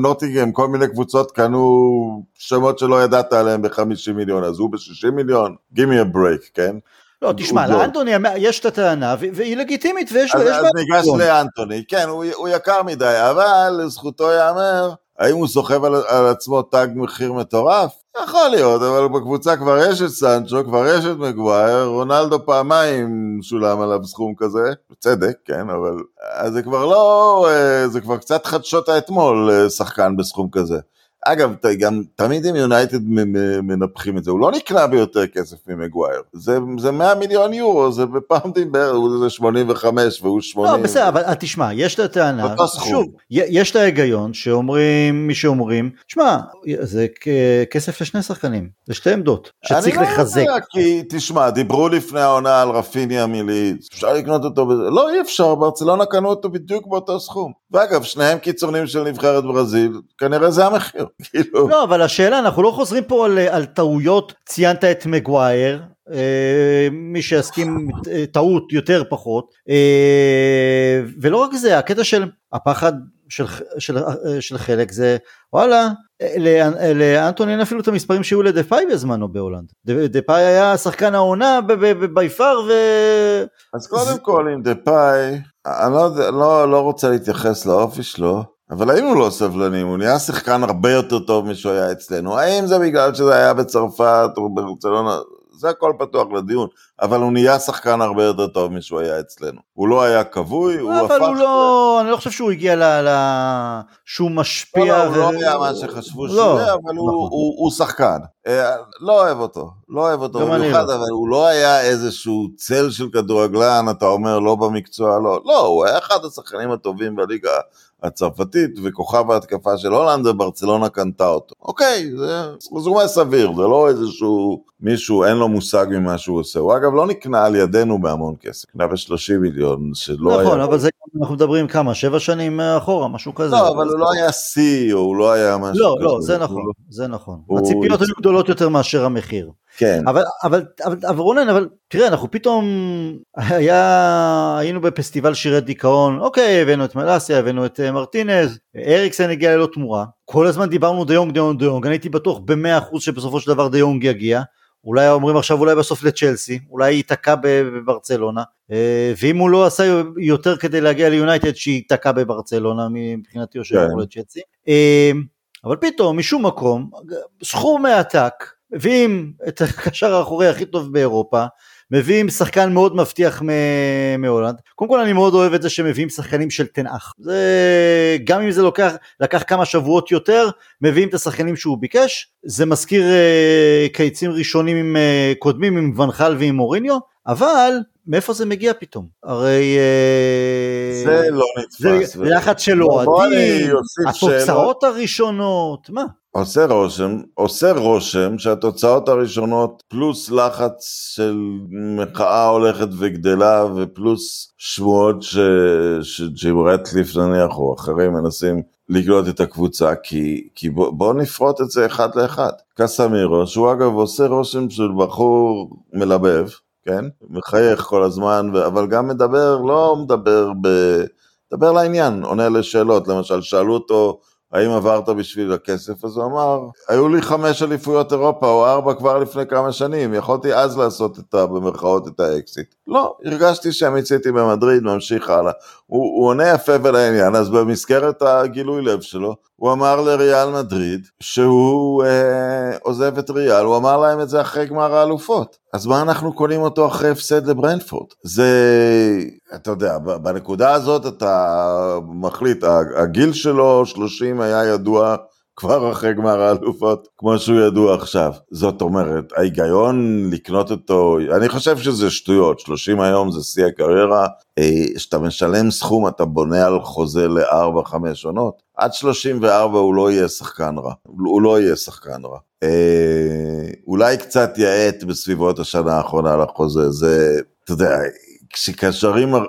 S2: נוטיגם, כל מיני קבוצות קנו שמות שלא ידעת עליהם ב-50 מיליון, אז הוא ב-60 מיליון, give me a break, כן?
S1: לא, תשמע, לאנטוני יש את הטענה, והיא לגיטימית, ויש
S2: לו... אז ניגש לאנטוני, כן, הוא, הוא יקר מדי, אבל לזכותו ייאמר, האם הוא סוחב על, על עצמו תג מחיר מטורף? יכול להיות, אבל בקבוצה כבר יש את סנצ'ו, כבר יש את מגווייר, רונלדו פעמיים שולם עליו סכום כזה, בצדק, כן, אבל... אז זה כבר לא... אה, זה כבר קצת חדשות האתמול, אה, שחקן בסכום כזה. אגב, גם תמיד עם יונייטד מנפחים את זה, הוא לא נקנה ביותר כסף ממגווייר, זה, זה 100 מיליון יורו, זה בפאונדים בערך, זה 85 והוא 80.
S1: לא, בסדר, אבל תשמע, יש את הטענה, שוב, יש את ההיגיון שאומרים, מי שאומרים, שמע, זה כסף לשני שחקנים, זה שתי עמדות, שצריך לחזק. אני לא יודע,
S2: כי תשמע, דיברו לפני העונה על רפיניה מליץ, אפשר לקנות אותו, בזה, לא אי אפשר, ברצלונה קנו אותו בדיוק באותו סכום. ואגב, שניהם קיצונים של נבחרת ברזיל, כנראה זה המחיר.
S1: כאילו... לא, אבל השאלה, אנחנו לא חוזרים פה על, על טעויות, ציינת את מגווייר, אה, מי שיסכים טעות יותר פחות, אה, ולא רק זה, הקטע של הפחד של, של, של חלק זה וואלה לאנטוני אין אפילו את המספרים שהיו לדפאי בזמנו בהולנד. דפאי היה שחקן העונה בי פאר ו...
S2: אז קודם כל עם דפאי, אני לא, לא, לא רוצה להתייחס לאופי שלו, אבל היינו לא סבלנים, הוא נהיה שחקן הרבה יותר טוב משהוא היה אצלנו. האם זה בגלל שזה היה בצרפת או ברצלונה? זה הכל פתוח לדיון, אבל הוא נהיה שחקן הרבה יותר טוב משהוא היה אצלנו. הוא לא היה כבוי, הוא הפך...
S1: אבל הוא לא, אני לא חושב שהוא הגיע ל... שהוא משפיע.
S2: לא, הוא לא היה מה שחשבו שהוא לא, יהיה, אבל נכון. הוא שחקן. אה, לא אוהב אותו, לא אוהב אותו במיוחד, לא. אבל הוא לא היה איזשהו צל של כדורגלן, אתה אומר לא במקצוע, לא. לא, הוא היה אחד השחקנים הטובים בליגה הצרפתית, וכוכב ההתקפה של הולנד וברצלונה קנתה אותו. אוקיי, זה זומה סביר, זה לא איזשהו מישהו, אין לו מושג ממה שהוא עושה. הוא אגב לא נקנה על ידינו בהמון כסף, נקנה ב-30 מיליון, שלא
S1: נכון, היה... נכון, אבל זה, אנחנו מדברים כמה, שבע שנים אחורה, משהו כזה.
S2: לא, אבל הוא לא היה שיא, או הוא לא היה משהו
S1: לא, כזה. לא, זה נכון, זה נכון. הציפיות היו גדולות יותר מאשר המחיר.
S2: כן.
S1: אבל, אבל, אבל, אבל רונן, אבל תראה, אנחנו פתאום היה, היינו בפסטיבל שירי דיכאון, אוקיי, הבאנו את מלאסיה, הבאנו את אה, מרטינז, אריקסן הגיע ללא תמורה, כל הזמן דיברנו דיונג, דיונג, דיונג, אני הייתי בטוח במאה אחוז שבסופו של דבר דיונג יגיע, אולי אומרים עכשיו אולי בסוף לצ'לסי, אולי ייתקע בברצלונה, אה, ואם הוא לא עשה יותר כדי להגיע ליונייטד שייתקע בברצלונה מבחינתי או שיעבור כן. לצ'לסי, אה, אבל פתאום משום מקום סכום מעתק מביאים את הקשר האחורי הכי טוב באירופה, מביאים שחקן מאוד מבטיח מהולנד. קודם כל אני מאוד אוהב את זה שמביאים שחקנים של תנאך. זה גם אם זה לוקח, לקח כמה שבועות יותר, מביאים את השחקנים שהוא ביקש. זה מזכיר uh, קיצים ראשונים עם uh, קודמים עם ונחל ועם מוריניו, אבל מאיפה זה מגיע פתאום? הרי...
S2: אה, זה לא נתפס.
S1: זה לחץ של אוהדים, התוצאות הראשונות, מה?
S2: עושה רושם, עושה רושם שהתוצאות הראשונות פלוס לחץ של מחאה הולכת וגדלה ופלוס שמועות שג'ים רטליף נניח או אחרים מנסים לקלוט את הקבוצה כי, כי בוא, בוא נפרוט את זה אחד לאחד. קסמירו שהוא אגב עושה רושם של בחור מלבב, כן? מחייך כל הזמן אבל גם מדבר, לא מדבר ב... מדבר לעניין, עונה לשאלות, למשל שאלו אותו האם עברת בשביל הכסף? אז הוא אמר, היו לי חמש אליפויות אירופה או ארבע כבר לפני כמה שנים, יכולתי אז לעשות את ה... במרכאות את האקזיט. לא, הרגשתי שמיציתי במדריד, ממשיך הלאה. הוא, הוא עונה יפה ולעניין, אז במסגרת הגילוי לב שלו, הוא אמר לריאל מדריד שהוא אה, עוזב את ריאל, הוא אמר להם את זה אחרי גמר האלופות. אז מה אנחנו קונים אותו אחרי הפסד לברנדפורד? זה, אתה יודע, בנקודה הזאת אתה מחליט, הגיל שלו, 30 היה ידוע כבר אחרי גמר האלופות, כמו שהוא ידוע עכשיו. זאת אומרת, ההיגיון לקנות אותו, אני חושב שזה שטויות, 30 היום זה שיא הקריירה, כשאתה משלם סכום אתה בונה על חוזה ל-4-5 עונות, עד 34 הוא לא יהיה שחקן רע, הוא לא יהיה שחקן רע. אה, אולי קצת יאט בסביבות השנה האחרונה לחוזה, זה, אתה יודע, כשקשרים אה,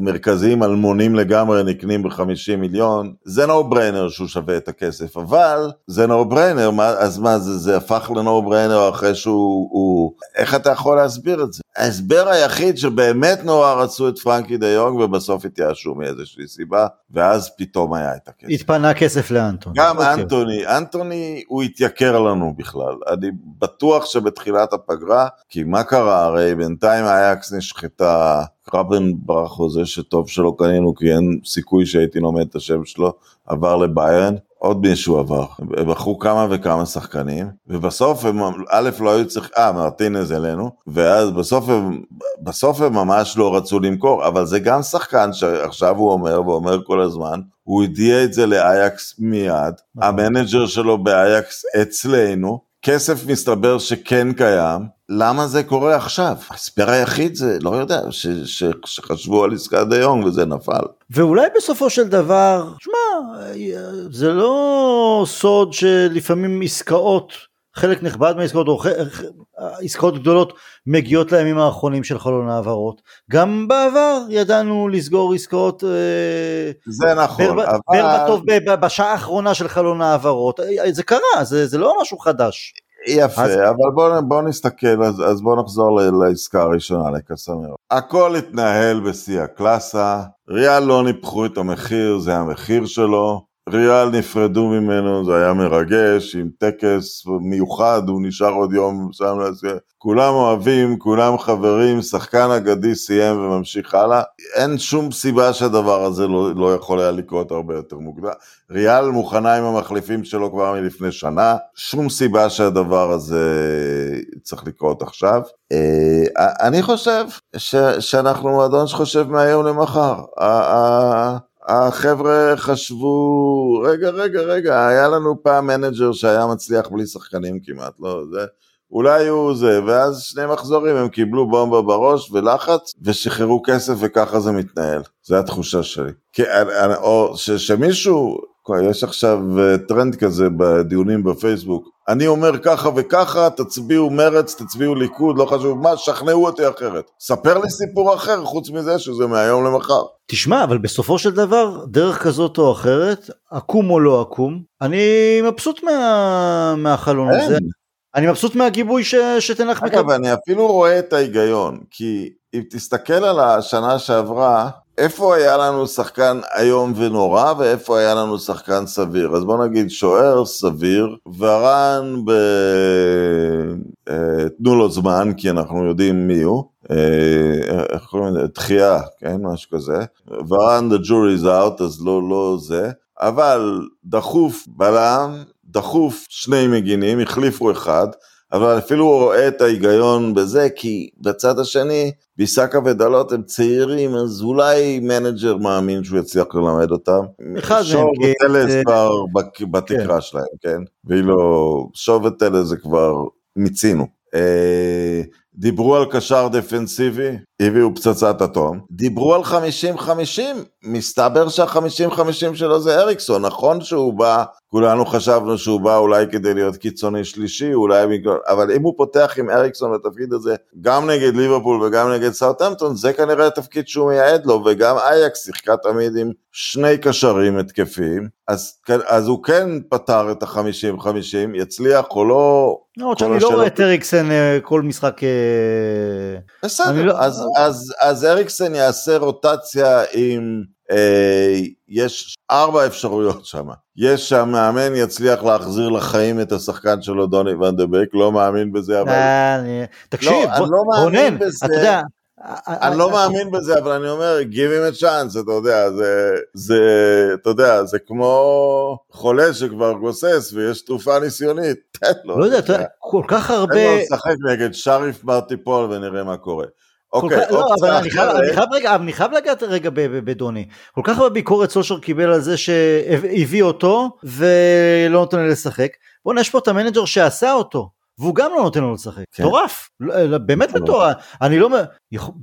S2: מרכזיים אלמונים לגמרי נקנים ב-50 מיליון, זה no brainer שהוא שווה את הכסף, אבל זה no brainer, אז מה זה, זה הפך ל no brainer אחרי שהוא, הוא... איך אתה יכול להסביר את זה? ההסבר היחיד שבאמת נורא רצו את פרנקי דה יונג ובסוף התייאשו מאיזושהי סיבה, ואז פתאום היה את הכסף.
S1: התפנה כסף לאנטוני.
S2: גם אוקיי. אנטוני, אנטוני הוא התייקר לנו בכלל, אני בטוח שבתחילת הפגרה, כי מה קרה, הרי בינתיים אייקס נשחטה גרבנברך הוא זה שטוב שלא קנינו כי אין סיכוי שהייתי לומד את השם שלו, עבר לביירן, עוד מישהו עבר, בחרו כמה וכמה שחקנים, ובסוף הם, א', לא היו צריכים, אה, מרטינז אלינו, ואז בסוף הם, בסוף הם ממש לא רצו למכור, אבל זה גם שחקן שעכשיו הוא אומר, ואומר כל הזמן, הוא הודיע את זה לאייקס מיד, נכון. המנג'ר שלו באייקס אצלנו, כסף מסתבר שכן קיים, למה זה קורה עכשיו? ההסבר היחיד זה, לא יודע, ש, ש, שחשבו על עסקת דיונג וזה נפל.
S1: ואולי בסופו של דבר, שמע, זה לא סוד שלפעמים עסקאות, חלק נכבד מהעסקאות, או עסקאות גדולות מגיעות לימים האחרונים של חלון העברות. גם בעבר ידענו לסגור עסקאות, אה,
S2: זה נכון, בר,
S1: אבל... בר בטוב בשעה האחרונה של חלון העברות, זה קרה, זה, זה לא משהו חדש.
S2: יפה, אז... אבל בואו בוא נסתכל, אז, אז בואו נחזור לעסקה הראשונה, לקסמרו. הכל התנהל בשיא הקלאסה, ריאל לא ניפחו את המחיר, זה המחיר שלו. ריאל נפרדו ממנו, זה היה מרגש, עם טקס מיוחד, הוא נשאר עוד יום שם. כולם אוהבים, כולם חברים, שחקן אגדי סיים וממשיך הלאה. אין שום סיבה שהדבר הזה לא, לא יכול היה לקרות הרבה יותר מוקדם. ריאל מוכנה עם המחליפים שלו כבר מלפני שנה, שום סיבה שהדבר הזה צריך לקרות עכשיו. אה, אני חושב ש, שאנחנו מועדון שחושב מהיום למחר. החבר'ה חשבו, רגע, רגע, רגע, היה לנו פעם מנג'ר שהיה מצליח בלי שחקנים כמעט, לא, זה, אולי הוא זה, ואז שני מחזורים הם קיבלו בומבה בראש ולחץ, ושחררו כסף וככה זה מתנהל. זו התחושה שלי. כי, או ש, שמישהו, יש עכשיו אה, טרנד כזה בדיונים בפייסבוק, אני אומר ככה וככה, תצביעו מרץ, תצביעו ליכוד, לא חשוב מה, שכנעו אותי אחרת. ספר לי סיפור אחר חוץ מזה שזה מהיום למחר.
S1: תשמע, אבל בסופו של דבר, דרך כזאת או אחרת, עקום או לא עקום, אני מבסוט מה... מהחלון הזה. אני מבסוט מהגיבוי ש... שתנח
S2: מקבל. אגב, אני אפילו רואה את ההיגיון, כי אם תסתכל על השנה שעברה, איפה היה לנו שחקן איום ונורא ואיפה היה לנו שחקן סביר? אז בוא נגיד שוער סביר, ורן ב... אה, תנו לו זמן כי אנחנו יודעים מי הוא, אה, איך קוראים לזה? דה חאה, כן? משהו כזה. ורן the jury is out אז לא, לא זה, אבל דחוף בלם, דחוף שני מגינים, החליפו אחד. אבל אפילו הוא רואה את ההיגיון בזה, כי בצד השני, ביסאקה ודאלוט הם צעירים, אז אולי מנג'ר מאמין שהוא יצליח ללמד אותם.
S1: אחד
S2: מהם. שור וטלס כבר בתקרה כן. שלהם, כן? ואילו שור וטלס זה כבר מיצינו. אה, דיברו על קשר דפנסיבי, הביאו פצצת אטום. דיברו על 50-50, מסתבר שה-50-50 שלו זה אריקסון, נכון שהוא בא, כולנו חשבנו שהוא בא אולי כדי להיות קיצוני שלישי, אולי בגלל, אבל אם הוא פותח עם אריקסון בתפקיד הזה, גם נגד ליברפול וגם נגד סאוטהמפטון, זה כנראה התפקיד שהוא מייעד לו, וגם אייקס שיחקה תמיד עם שני קשרים התקפיים, אז, אז הוא כן פתר את ה-50-50, יצליח או לא...
S1: לא, שאני לא רואה את אריקסן אה, כל משחק... אה,
S2: בסדר, לא... אז, אז, אז אריקסן יעשה רוטציה עם... אה, יש ארבע אפשרויות שם. יש שהמאמן יצליח להחזיר לחיים את השחקן שלו, דוני ונדבק, לא מאמין בזה, אבל...
S1: תקשיב, לא, לא רונן, אתה יודע...
S2: אני לא מאמין בזה, אבל אני אומר, give him a chance, אתה יודע, זה, זה, אתה יודע, זה כמו חולה שכבר גוסס ויש תרופה ניסיונית, תן לו.
S1: לא יודע, כל כך הרבה... תן
S2: לו לשחק נגד שריף מטירספול ונראה מה קורה.
S1: אוקיי, לא, אבל אני חייב, אני חייב רגע, אני חייב לגעת רגע בדוני. כל כך הרבה ביקורת סולשר קיבל על זה שהביא אותו ולא נותן לו לשחק. בוא'נה, יש פה את המנג'ר שעשה אותו. והוא גם לא נותן לו לשחק, כן. מטורף, כן. באמת מטורף, אני לא,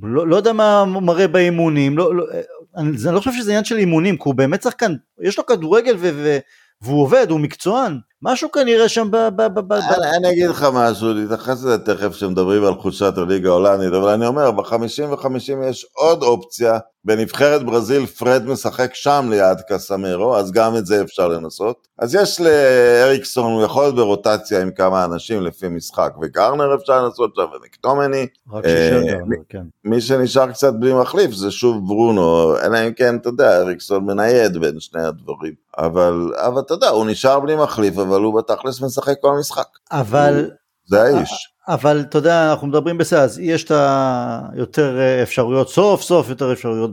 S1: לא, לא יודע מה מראה באימונים, לא, לא, אני, אני לא חושב שזה עניין של אימונים, כי הוא באמת שחקן, יש לו כדורגל ו, ו, והוא עובד, הוא מקצוען, משהו כנראה שם ב... ב, ב, ב
S2: אני אגיד לך משהו, נתייחס לזה תכף כשמדברים על חולשת הליגה ההולנדית, אבל אני אומר, ב-50 ו-50 יש עוד אופציה, בנבחרת ברזיל פרד משחק שם ליד קסמרו, אז גם את זה אפשר לנסות. אז יש לאריקסון, הוא יכול להיות ברוטציה עם כמה אנשים לפי משחק, וגרנר אפשר לנסות שם, ומקטומני.
S1: רק שישאר אה, גרנר, כן.
S2: מי שנשאר קצת בלי מחליף זה שוב ברונו, אלא אם כן, אתה יודע, אריקסון מנייד בין שני הדברים. אבל, אבל אתה יודע, הוא נשאר בלי מחליף, אבל הוא בתכלס משחק כל המשחק.
S1: אבל...
S2: זה האיש.
S1: אבל אתה יודע, אנחנו מדברים בסדר, אז יש את היותר אפשרויות, סוף סוף יותר אפשרויות.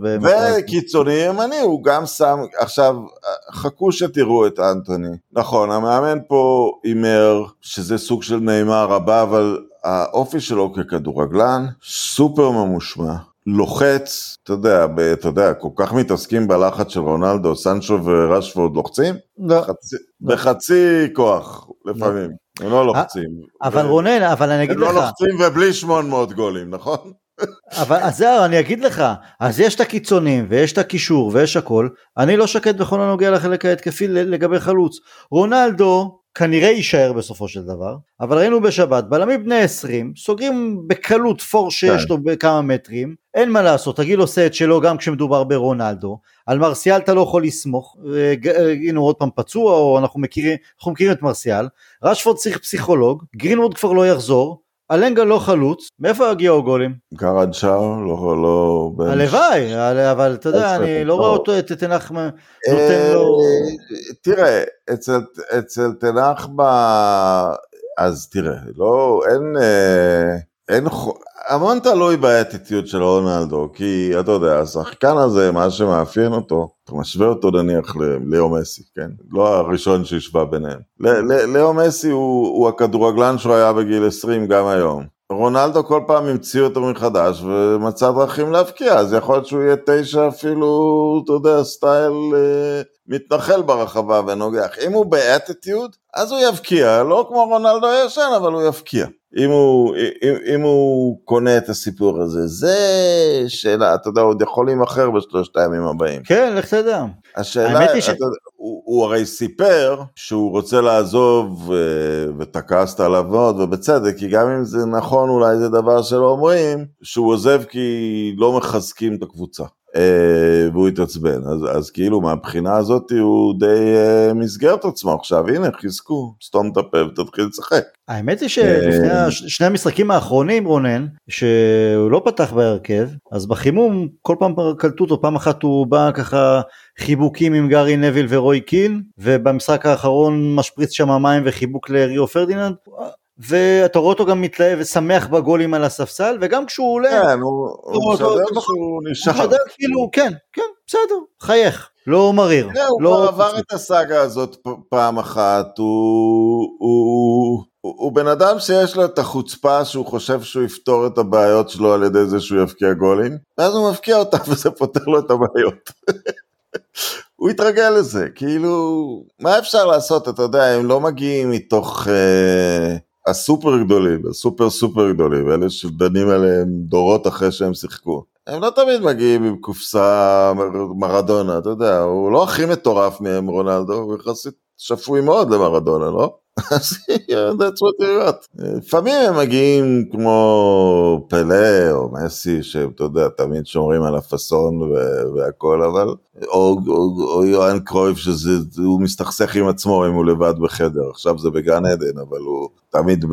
S2: וקיצוני ימני, הוא גם שם, עכשיו, חכו שתראו את אנטוני. נכון, המאמן פה הימר שזה סוג של נעימה רבה, אבל האופי שלו ככדורגלן סופר ממושמע. לוחץ, אתה יודע, ב, אתה יודע, כל כך מתעסקים בלחץ של רונלדו, סנצ'ו ורשפורד לוחצים?
S1: לא.
S2: בחצי, לא. בחצי כוח, לפעמים. לא. הם לא לוחצים.
S1: אבל ו... רונן, אבל אני אגיד
S2: לך... הם לא לוחצים ובלי 800 גולים, נכון?
S1: אבל אז זהו, אני אגיד לך, אז יש את הקיצונים ויש את הקישור ויש הכל, אני לא שקט בכל הנוגע לחלק ההתקפי לגבי חלוץ. רונלדו כנראה יישאר בסופו של דבר, אבל ראינו בשבת, בלמים בני 20, סוגרים בקלות פור שיש כן. לו בכמה מטרים, אין מה לעשות, הגיל עושה את שלו גם כשמדובר ברונלדו, על מרסיאל אתה לא יכול לסמוך, אה, הנה הוא עוד פעם פצוע, או אנחנו מכירים, אנחנו מכירים את מרסיאל, רשפורד צריך פסיכולוג, גרינווד כבר לא יחזור, אלנגה לא חלוץ, מאיפה יגיעו הגולים?
S2: גרד שער, לא... לא
S1: הלוואי, אבל אתה יודע, אני לא רואה אותו, את תנח נותן לו...
S2: תראה, אצל תנח ב... אז תראה, לא, אין... אה, אין, המון תלוי באטיטיוד של רונלדו, כי אתה יודע, השחקן הזה, מה שמאפיין אותו, אתה משווה אותו נניח ללאו מסי, כן? לא הראשון שהשווה ביניהם. לאו מסי הוא, הוא הכדורגלן שהוא היה בגיל 20 גם היום. רונלדו כל פעם המציא אותו מחדש ומצא דרכים להבקיע, אז יכול להיות שהוא יהיה תשע אפילו, אתה יודע, סטייל אה, מתנחל ברחבה ונוגח. אם הוא באטיטיוד, אז הוא יבקיע, לא כמו רונלדו הישן, אבל הוא יבקיע. אם הוא, אם, אם הוא קונה את הסיפור הזה, זה שאלה, אתה יודע, עוד יכול להימכר בשלושת הימים הבאים.
S1: כן, לך תדע.
S2: השאלה, אתה, ש... הוא, הוא הרי סיפר שהוא רוצה לעזוב ו, ותקסת עליו מאוד, ובצדק, כי גם אם זה נכון, אולי זה דבר שלא אומרים, שהוא עוזב כי לא מחזקים את הקבוצה. אה, והוא התעצבן, אז, אז כאילו מהבחינה הזאת הוא די uh, מסגר את עצמו. עכשיו, הנה חיזקו, סתום את הפה ותתחיל לשחק.
S1: האמת היא שלפני אה, שני המשחקים האחרונים רונן, שהוא לא פתח בהרכב, אז בחימום כל פעם קלטו אותו, פעם אחת הוא בא ככה חיבוקים עם גארי נביל ורוי קין, ובמשחק האחרון משפריץ שם מים וחיבוק לריו פרדיננד, ואתה רואה אותו גם מתלהב ושמח בגולים על הספסל, וגם כשהוא עולה...
S2: כן, הוא משדר שהוא נשאר. הוא משדר
S1: כאילו, כן, כן, בסדר, חייך, לא מריר.
S2: כן, הוא כבר עבר את הסאגה הזאת פעם אחת, הוא בן אדם שיש לו את החוצפה שהוא חושב שהוא יפתור את הבעיות שלו על ידי זה שהוא יבקיע גולים, ואז הוא מבקיע אותם וזה פותר לו את הבעיות. הוא התרגל לזה, כאילו, מה אפשר לעשות, אתה יודע, הם לא מגיעים מתוך... אה, הסופר גדולים, הסופר סופר גדולים, אלה שדנים עליהם דורות אחרי שהם שיחקו. הם לא תמיד מגיעים עם קופסה מרדונה, אתה יודע, הוא לא הכי מטורף מהם רונלדו, הוא יחסית שפוי מאוד למרדונה, לא? אז that's what you got. לפעמים הם מגיעים כמו פלא או מסי, שאתה יודע, תמיד שומרים על הפאסון והכל, אבל... או, או, או יוהאן קרויף שהוא מסתכסך עם עצמו אם הוא לבד בחדר, עכשיו זה בגן עדן, אבל הוא תמיד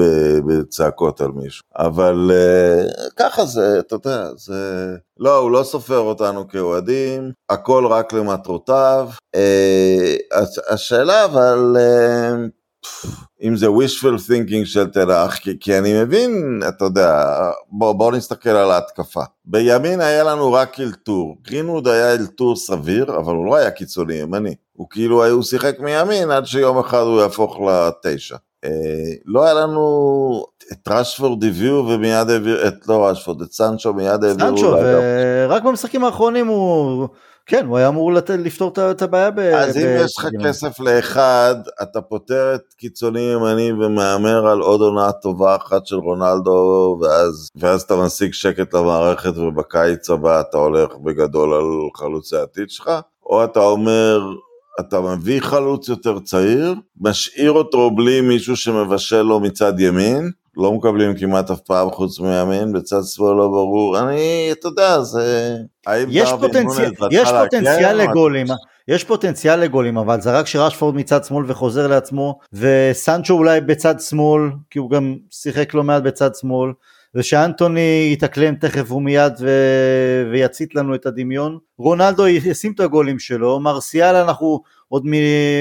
S2: בצעקות על מישהו. אבל uh, ככה זה, אתה יודע, זה... לא, הוא לא סופר אותנו כאוהדים, הכל רק למטרותיו. Uh, השאלה אבל... אם זה wishful thinking של תנח, כי, כי אני מבין, אתה יודע, בואו בוא נסתכל על ההתקפה. בימין היה לנו רק אלתור, גרינווד היה אלתור סביר, אבל הוא לא היה קיצוני ימני. הוא כאילו, הוא שיחק מימין עד שיום אחד הוא יהפוך לתשע. אה, לא היה לנו את רשפורד הביאו ומיד העביר, את לא רשפורד, את סנצ'ו מיד העבירו.
S1: סנצ'ו, ורק במשחקים האחרונים הוא... כן, הוא היה אמור לת... לפתור את הבעיה ב...
S2: אז ב... אם ב... יש לך כסף לאחד, אתה פותר את קיצוני ימני ומהמר על עוד עונה טובה אחת של רונלדו, ואז, ואז אתה משיג שקט למערכת ובקיץ הבא אתה הולך בגדול על חלוצי העתיד שלך, או אתה אומר, אתה מביא חלוץ יותר צעיר, משאיר אותו בלי מישהו שמבשל לו מצד ימין, לא מקבלים כמעט אף פעם חוץ מימין, בצד שמאל לא ברור, אני, אתה יודע, זה...
S1: יש פוטנציאל, יש פוטנציאל לגולים, יש פוטנציאל לגולים, אבל זה רק שרשפורד מצד שמאל וחוזר לעצמו, וסנצ'ו אולי בצד שמאל, כי הוא גם שיחק לא מעט בצד שמאל, ושאנטוני יתאקלם תכף ומיד ו... ויצית לנו את הדמיון. רונלדו ישים את הגולים שלו, מרסיאל אנחנו עוד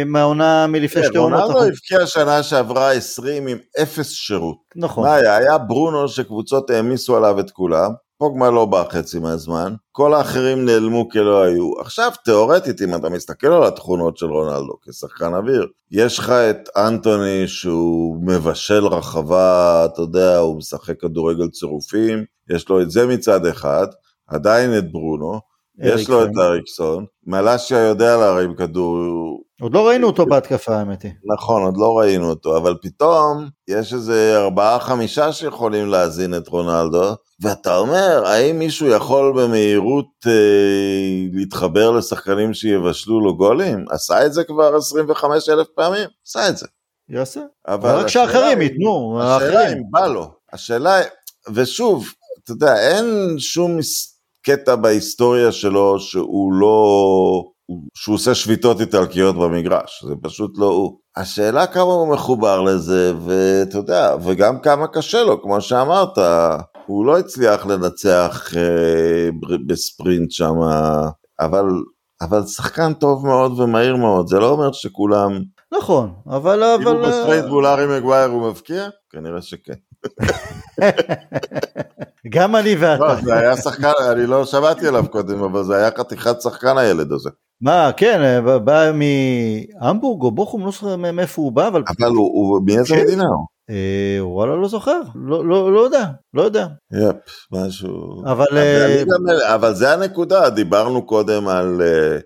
S1: מהעונה מלפני כן, שתי עונות.
S2: רונלדו הבקיע שנה שעברה 20 עם אפס שירות.
S1: נכון.
S2: מה היה? היה ברונו שקבוצות העמיסו עליו את כולם, פוגמה לא בא חצי מהזמן, כל האחרים נעלמו כלא היו. עכשיו, תאורטית, אם אתה מסתכל על התכונות של רונלדו כשחקן אוויר, יש לך את אנטוני שהוא מבשל רחבה, אתה יודע, הוא משחק כדורגל צירופים, יש לו את זה מצד אחד, עדיין את ברונו, יש לו את אריקסון, מלאשיה יודע להרים כדור.
S1: עוד לא ראינו אותו בהתקפה האמת היא.
S2: נכון, עוד לא ראינו אותו, אבל פתאום יש איזה ארבעה חמישה שיכולים להזין את רונלדו, ואתה אומר, האם מישהו יכול במהירות אה, להתחבר לשחקנים שיבשלו לו גולים? עשה את זה כבר 25 אלף פעמים? עשה את זה.
S1: יעשה.
S2: אבל
S1: רק שאחרים ייתנו,
S2: השאלה. אם בא לו. השאלה, ושוב, אתה יודע, אין שום קטע בהיסטוריה שלו שהוא לא... הוא- שהוא עושה שביתות איטלקיות במגרש, זה פשוט לא הוא. השאלה כמה הוא מחובר לזה, ואתה יודע, וגם כמה קשה לו, כמו שאמרת, הוא לא הצליח לנצח אה, בספרינט שם, אבל, אבל שחקן טוב מאוד ומהיר מאוד, זה לא אומר שכולם...
S1: נכון, אבל...
S2: אם הוא
S1: אבל
S2: בספרינט מול הארי מגווייר הוא מבקיע? כנראה שכן.
S1: גם אני ואתה.
S2: לא, זה היה שחקן, אני לא שמעתי עליו קודם, אבל זה היה חתיכת שחקן הילד הזה.
S1: מה, כן, בא- בא מהמבורג או בוכום, לא זוכר מאיפה הוא בא, אבל...
S2: אבל הוא, הוא מאיזה
S1: כן.
S2: מדינה הוא?
S1: אה, וואלה, לא זוכר. לא- לא לא יודע, לא יודע.
S2: יפ, משהו...
S1: אבל... אה,
S2: אני גם- אבל זה הנקודה, דיברנו קודם על, אה,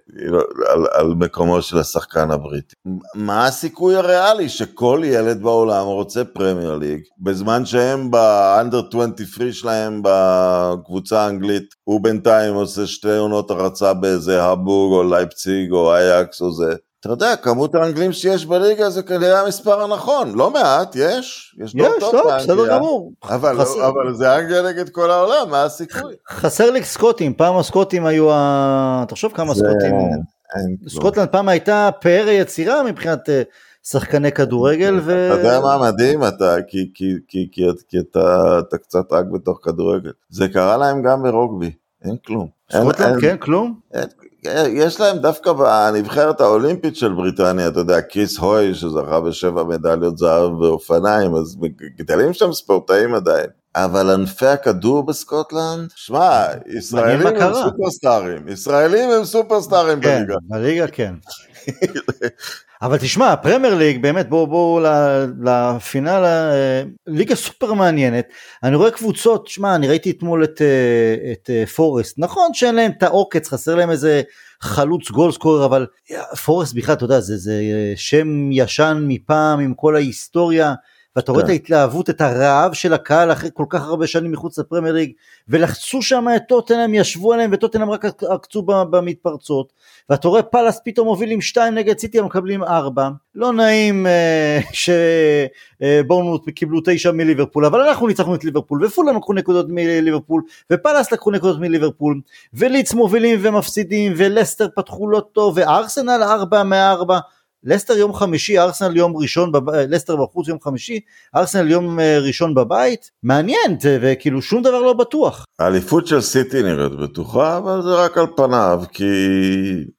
S2: על, על מקומו של השחקן הבריטי. מה הסיכוי הריאלי שכל ילד בעולם רוצה פרמייר ליג, בזמן שהם ב under 23 שלהם בקבוצה האנגלית, הוא בינתיים עושה שתי עונות הרצה באיזה המבורג או לייפציג או אייקס או זה. אתה יודע, כמות האנגלים שיש בליגה זה כנראה המספר הנכון, לא מעט, יש, יש דור
S1: יש,
S2: טוב
S1: לא,
S2: באנגליה.
S1: בסדר גמור.
S2: אבל,
S1: חסר-
S2: אבל זה אנגליה נגד כל העולם, מה הסיכוי?
S1: חסר לי סקוטים, פעם הסקוטים היו ה... תחשוב כמה סקוטים...
S2: אין כלום.
S1: סקוטלנד פעם הייתה פאר יצירה מבחינת אה, שחקני כדורגל ו...
S2: אתה יודע מה מדהים? אתה, כי, כי, כי, כי, כי אתה, אתה קצת רק בתוך כדורגל. זה קרה להם גם ברוגבי, אין כלום. אין-
S1: סקוטלנד,
S2: אין-
S1: כן, כלום?
S2: יש להם דווקא בנבחרת האולימפית של בריטניה, אתה יודע, קריס הוי שזכה בשבע מדליות זהב באופניים, אז גדלים שם ספורטאים עדיין. אבל ענפי הכדור בסקוטלנד, שמע, ישראלים הם. סופרסטארים, ישראלים הם סופרסטארים
S1: כן,
S2: בליגה.
S1: בליגה כן. אבל תשמע, הפרמייר ליג, באמת, בואו בוא, לפינאלה, אה, ליגה סופר מעניינת. אני רואה קבוצות, שמע, אני ראיתי אתמול את, אה, את אה, פורסט, נכון שאין להם את העוקץ, חסר להם איזה חלוץ goalscorer, אבל פורסט בכלל, אתה יודע, זה, זה שם ישן מפעם עם כל ההיסטוריה. ואתה רואה את
S2: כן.
S1: ההתלהבות, את הרעב של הקהל אחרי כל כך הרבה שנים מחוץ לפרמייר ליג, ולחצו שם את טוטנאם, ישבו עליהם וטוטנאם רק עקצו במתפרצות, ואתה רואה פאלאס פתאום מובילים 2 נגד סיטי, הם מקבלים 4. לא נעים אה, שבורנמוט קיבלו 9 מליברפול, אבל אנחנו ניצחנו את ליברפול, ופולאם לקחו נקודות מליברפול, ופאלאס לקחו נקודות מליברפול, וליץ מובילים ומפסידים, ולסטר פתחו לא טוב, וארסנל 4 מ-4. לסטר יום חמישי, ארסנל יום ראשון, בב... לסטר בחוץ יום חמישי, ארסנל יום אה, ראשון בבית, מעניין, וכאילו שום דבר לא בטוח.
S2: האליפות של סיטי נראית בטוחה, אבל זה רק על פניו, כי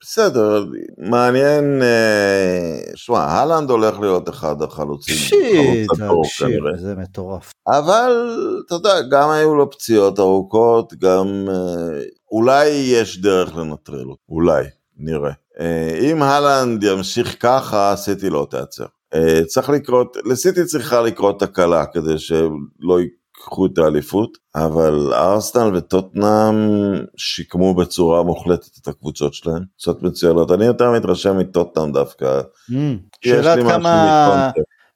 S2: בסדר, מעניין, אה, שמע, הלנד הולך להיות אחד החלוצים,
S1: שיט, תקשיב. זה מטורף.
S2: אבל אתה יודע, גם היו לו פציעות ארוכות, גם אה, אולי יש דרך לנטרל אותו, אולי, נראה. אה, אם הלנד ימשיך ככה, סיטי לא תיעצר. אה, צריך לקרות, לסיטי צריכה לקרות תקלה כדי שלא ייקחו את האליפות, אבל ארסנל וטוטנאם שיקמו בצורה מוחלטת את הקבוצות שלהם, קבוצות מצוינות. אני יותר מתרשם מטוטנאם דווקא.
S1: Mm, שאלה עד כמה.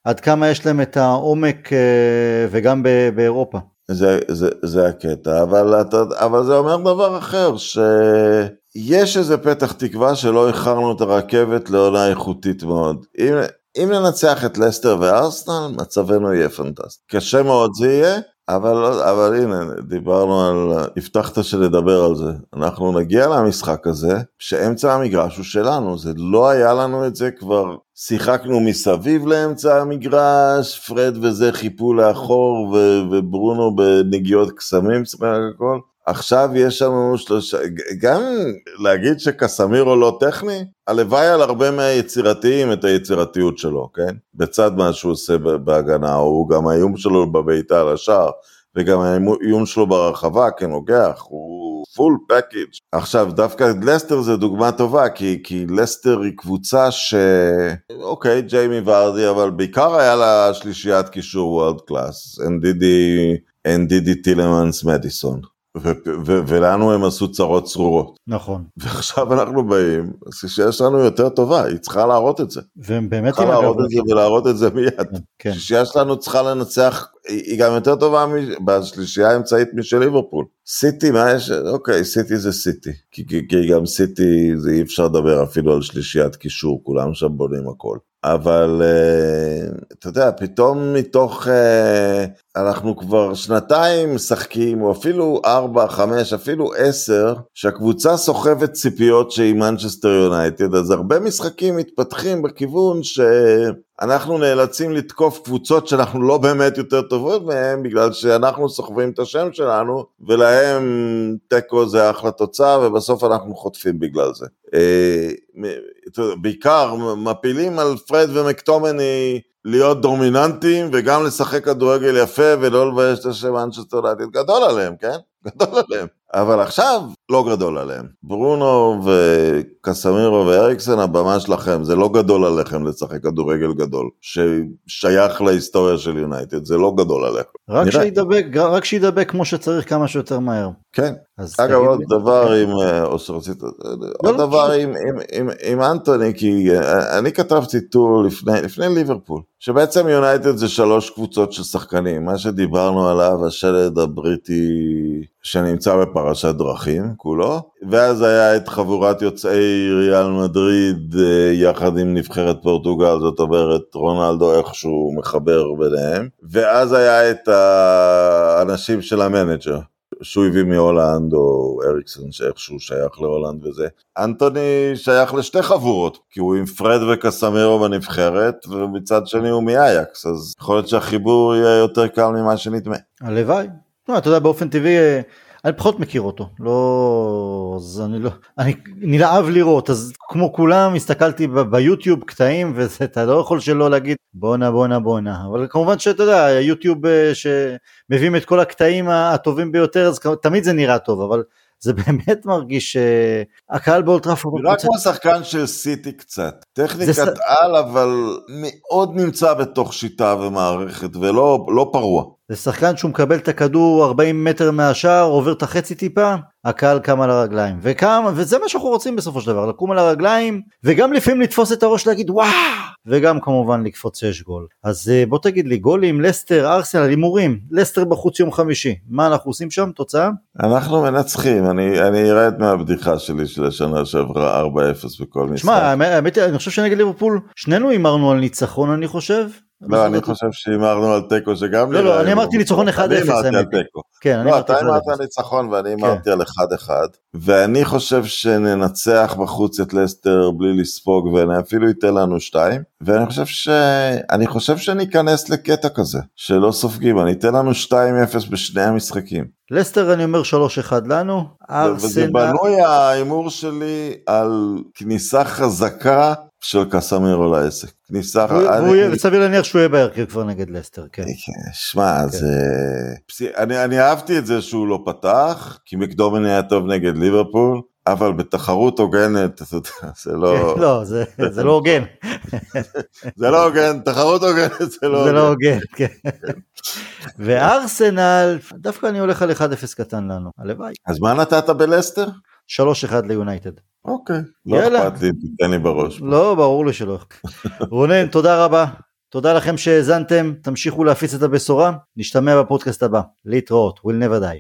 S1: עד כמה יש להם את העומק אה, וגם באירופה.
S2: זה, זה, זה הקטע, אבל, אתה, אבל זה אומר דבר אחר, שיש איזה פתח תקווה שלא איחרנו את הרכבת לעונה איכותית מאוד. אם, אם ננצח את לסטר וארסנל, מצבנו יהיה פנטסטי. קשה מאוד זה יהיה, אבל, אבל הנה, דיברנו על, הבטחת שנדבר על זה. אנחנו נגיע למשחק הזה, שאמצע המגרש הוא שלנו, זה לא היה לנו את זה כבר, שיחקנו מסביב לאמצע המגרש, פרד וזה חיפו לאחור, ו- וברונו בנגיעות קסמים, סך הכל. עכשיו יש לנו שלושה, גם להגיד שקסמירו לא טכני, הלוואי על הרבה מהיצירתיים את היצירתיות שלו, כן? בצד מה שהוא עושה בהגנה, הוא גם האיום שלו בבעיטה על השער, וגם האיום שלו ברחבה כנוגח, הוא full package. עכשיו, דווקא לסטר זה דוגמה טובה, כי, כי לסטר היא קבוצה ש... אוקיי, ג'יימי ורדי, אבל בעיקר היה לה שלישיית קישור world class, אנדידי, אנדידי טילמנס מדיסון. ו- ו- ולנו הם עשו צרות צרורות.
S1: נכון.
S2: ועכשיו אנחנו באים, שיש לנו יותר טובה, היא צריכה להראות את זה.
S1: והם באמת
S2: צריכה להראות את זה ולהראות את זה מיד.
S1: כן.
S2: השישייה שלנו צריכה לנצח היא גם יותר טובה בשלישייה האמצעית משל ליברפול. סיטי, מה יש? אוקיי, סיטי זה סיטי. כי, כי, כי גם סיטי, זה אי אפשר לדבר אפילו על שלישיית קישור, כולם שם בונים הכל. אבל uh, אתה יודע, פתאום מתוך, uh, אנחנו כבר שנתיים משחקים, או אפילו ארבע, חמש, אפילו עשר, שהקבוצה סוחבת ציפיות שהיא מנצ'סטר יונייטד, אז הרבה משחקים מתפתחים בכיוון שאנחנו נאלצים לתקוף קבוצות שאנחנו לא באמת יותר טובות מהן, בגלל שאנחנו סוחבים את השם שלנו, ולהם תיקו זה אחלה תוצאה, ובסוף אנחנו חוטפים בגלל זה. אה, בעיקר מפילים על פרד ומקטומיניי להיות דומיננטיים וגם לשחק כדורגל יפה ולא לבייש את השם יונייטד, גדול עליהם, כן? גדול עליהם. אבל עכשיו לא גדול עליהם. ברונו וקסמירו ואריקסן, הבמה שלכם, זה לא גדול עליכם לשחק כדורגל גדול, ששייך להיסטוריה של יונייטד, זה לא גדול עליכם.
S1: רק שידבק, רק שידבק כמו שצריך כמה שיותר מהר.
S2: כן. אגב, עוד דבר עם, אה, או שרצית, עוד לא, דבר עם, אנטוני, כי אה, אני כתבתי טור לפני, לפני ליברפול, שבעצם יונייטד זה שלוש קבוצות של שחקנים, מה שדיברנו עליו, השלד הבריטי שנמצא בפרשת דרכים כולו, ואז היה את חבורת יוצאי ריאל מדריד אה, יחד עם נבחרת פורטוגל, זאת אומרת רונלדו איכשהו מחבר ביניהם, ואז היה את האנשים של המנג'ר. שהוא הביא מהולנד, או אריקסון שאיכשהו שייך להולנד וזה. אנטוני שייך לשתי חבורות, כי הוא עם פרד וקסמירו בנבחרת, ומצד שני הוא מאייקס, אז יכול להיות שהחיבור יהיה יותר קל ממה שנדמה.
S1: הלוואי. לא, אתה יודע, באופן טבעי, אה, אני פחות מכיר אותו, לא, אז אני לא, אני נלהב לראות, אז כמו כולם הסתכלתי ביוטיוב קטעים ואתה לא יכול שלא להגיד בואנה בואנה בואנה, אבל כמובן שאתה יודע, יוטיוב אה, שמביאים את כל הקטעים הטובים ביותר, אז תמיד זה נראה טוב, אבל זה באמת מרגיש שהקהל באולטראפורד...
S2: רק כמו שחקן של סיטי קצת. טכניקת. על, אבל מאוד נמצא בתוך שיטה ומערכת, ולא לא פרוע.
S1: זה שחקן שהוא מקבל את הכדור 40 מטר מהשער, עובר את החצי טיפה, הקהל קם על הרגליים. וקם, וזה מה שאנחנו רוצים בסופו של דבר, לקום על הרגליים, וגם לפעמים לתפוס את הראש להגיד וואו, וגם כמובן לקפוץ 6 גול. אז אה, בוא תגיד לי, גולים, לסטר, ארסנל, הימורים, לסטר בחוץ יום חמישי, מה אנחנו עושים שם, תוצאה?
S2: אנחנו מנצחים, אני, אני ארד מהבדיחה שלי של השנה שעברה 4-0 בכל משחק. שמע,
S1: האמת, אני חושב שנגד ליברפול, שנינו הימרנו על ניצחון אני חושב,
S2: לא, אני חושב שהימרנו על תיקו שגם...
S1: לא, לא, אני אמרתי ניצחון 1-0.
S2: אני אמרתי על תיקו. כן, לא, אתה אמרת על ניצחון ואני אמרתי כן. על 1-1. ואני חושב שננצח בחוץ את לסטר בלי לספוג ואני אפילו ייתן לנו 2. ואני חושב ש... אני חושב שניכנס לקטע כזה, שלא סופגים, אני אתן לנו 2-0 בשני המשחקים.
S1: לסטר אני אומר 3-1 לנו.
S2: וזה בנוי ההימור שלי על כניסה חזקה של קסמירו לעסק. כניסה...
S1: וסביר להניח שהוא יהיה בהרכב כבר נגד לסטר, כן.
S2: כן שמע, כן. זה... אני אהבתי את זה שהוא לא פתח, כי מקדומן היה טוב נגד ליברפול, אבל בתחרות הוגנת, אתה יודע, זה לא...
S1: לא, זה לא הוגן.
S2: זה לא הוגן, תחרות הוגנת זה לא
S1: הוגן. זה לא הוגן, כן. וארסנל, דווקא אני הולך על 1-0 קטן לנו, הלוואי.
S2: אז מה נתת בלסטר?
S1: 3-1 ליונייטד.
S2: אוקיי, לא אכפת לי, תיתן לי בראש.
S1: לא, ברור לי שלא. רונן, תודה רבה. תודה לכם שהאזנתם, תמשיכו להפיץ את הבשורה, נשתמע בפודקאסט הבא. להתראות, will never die.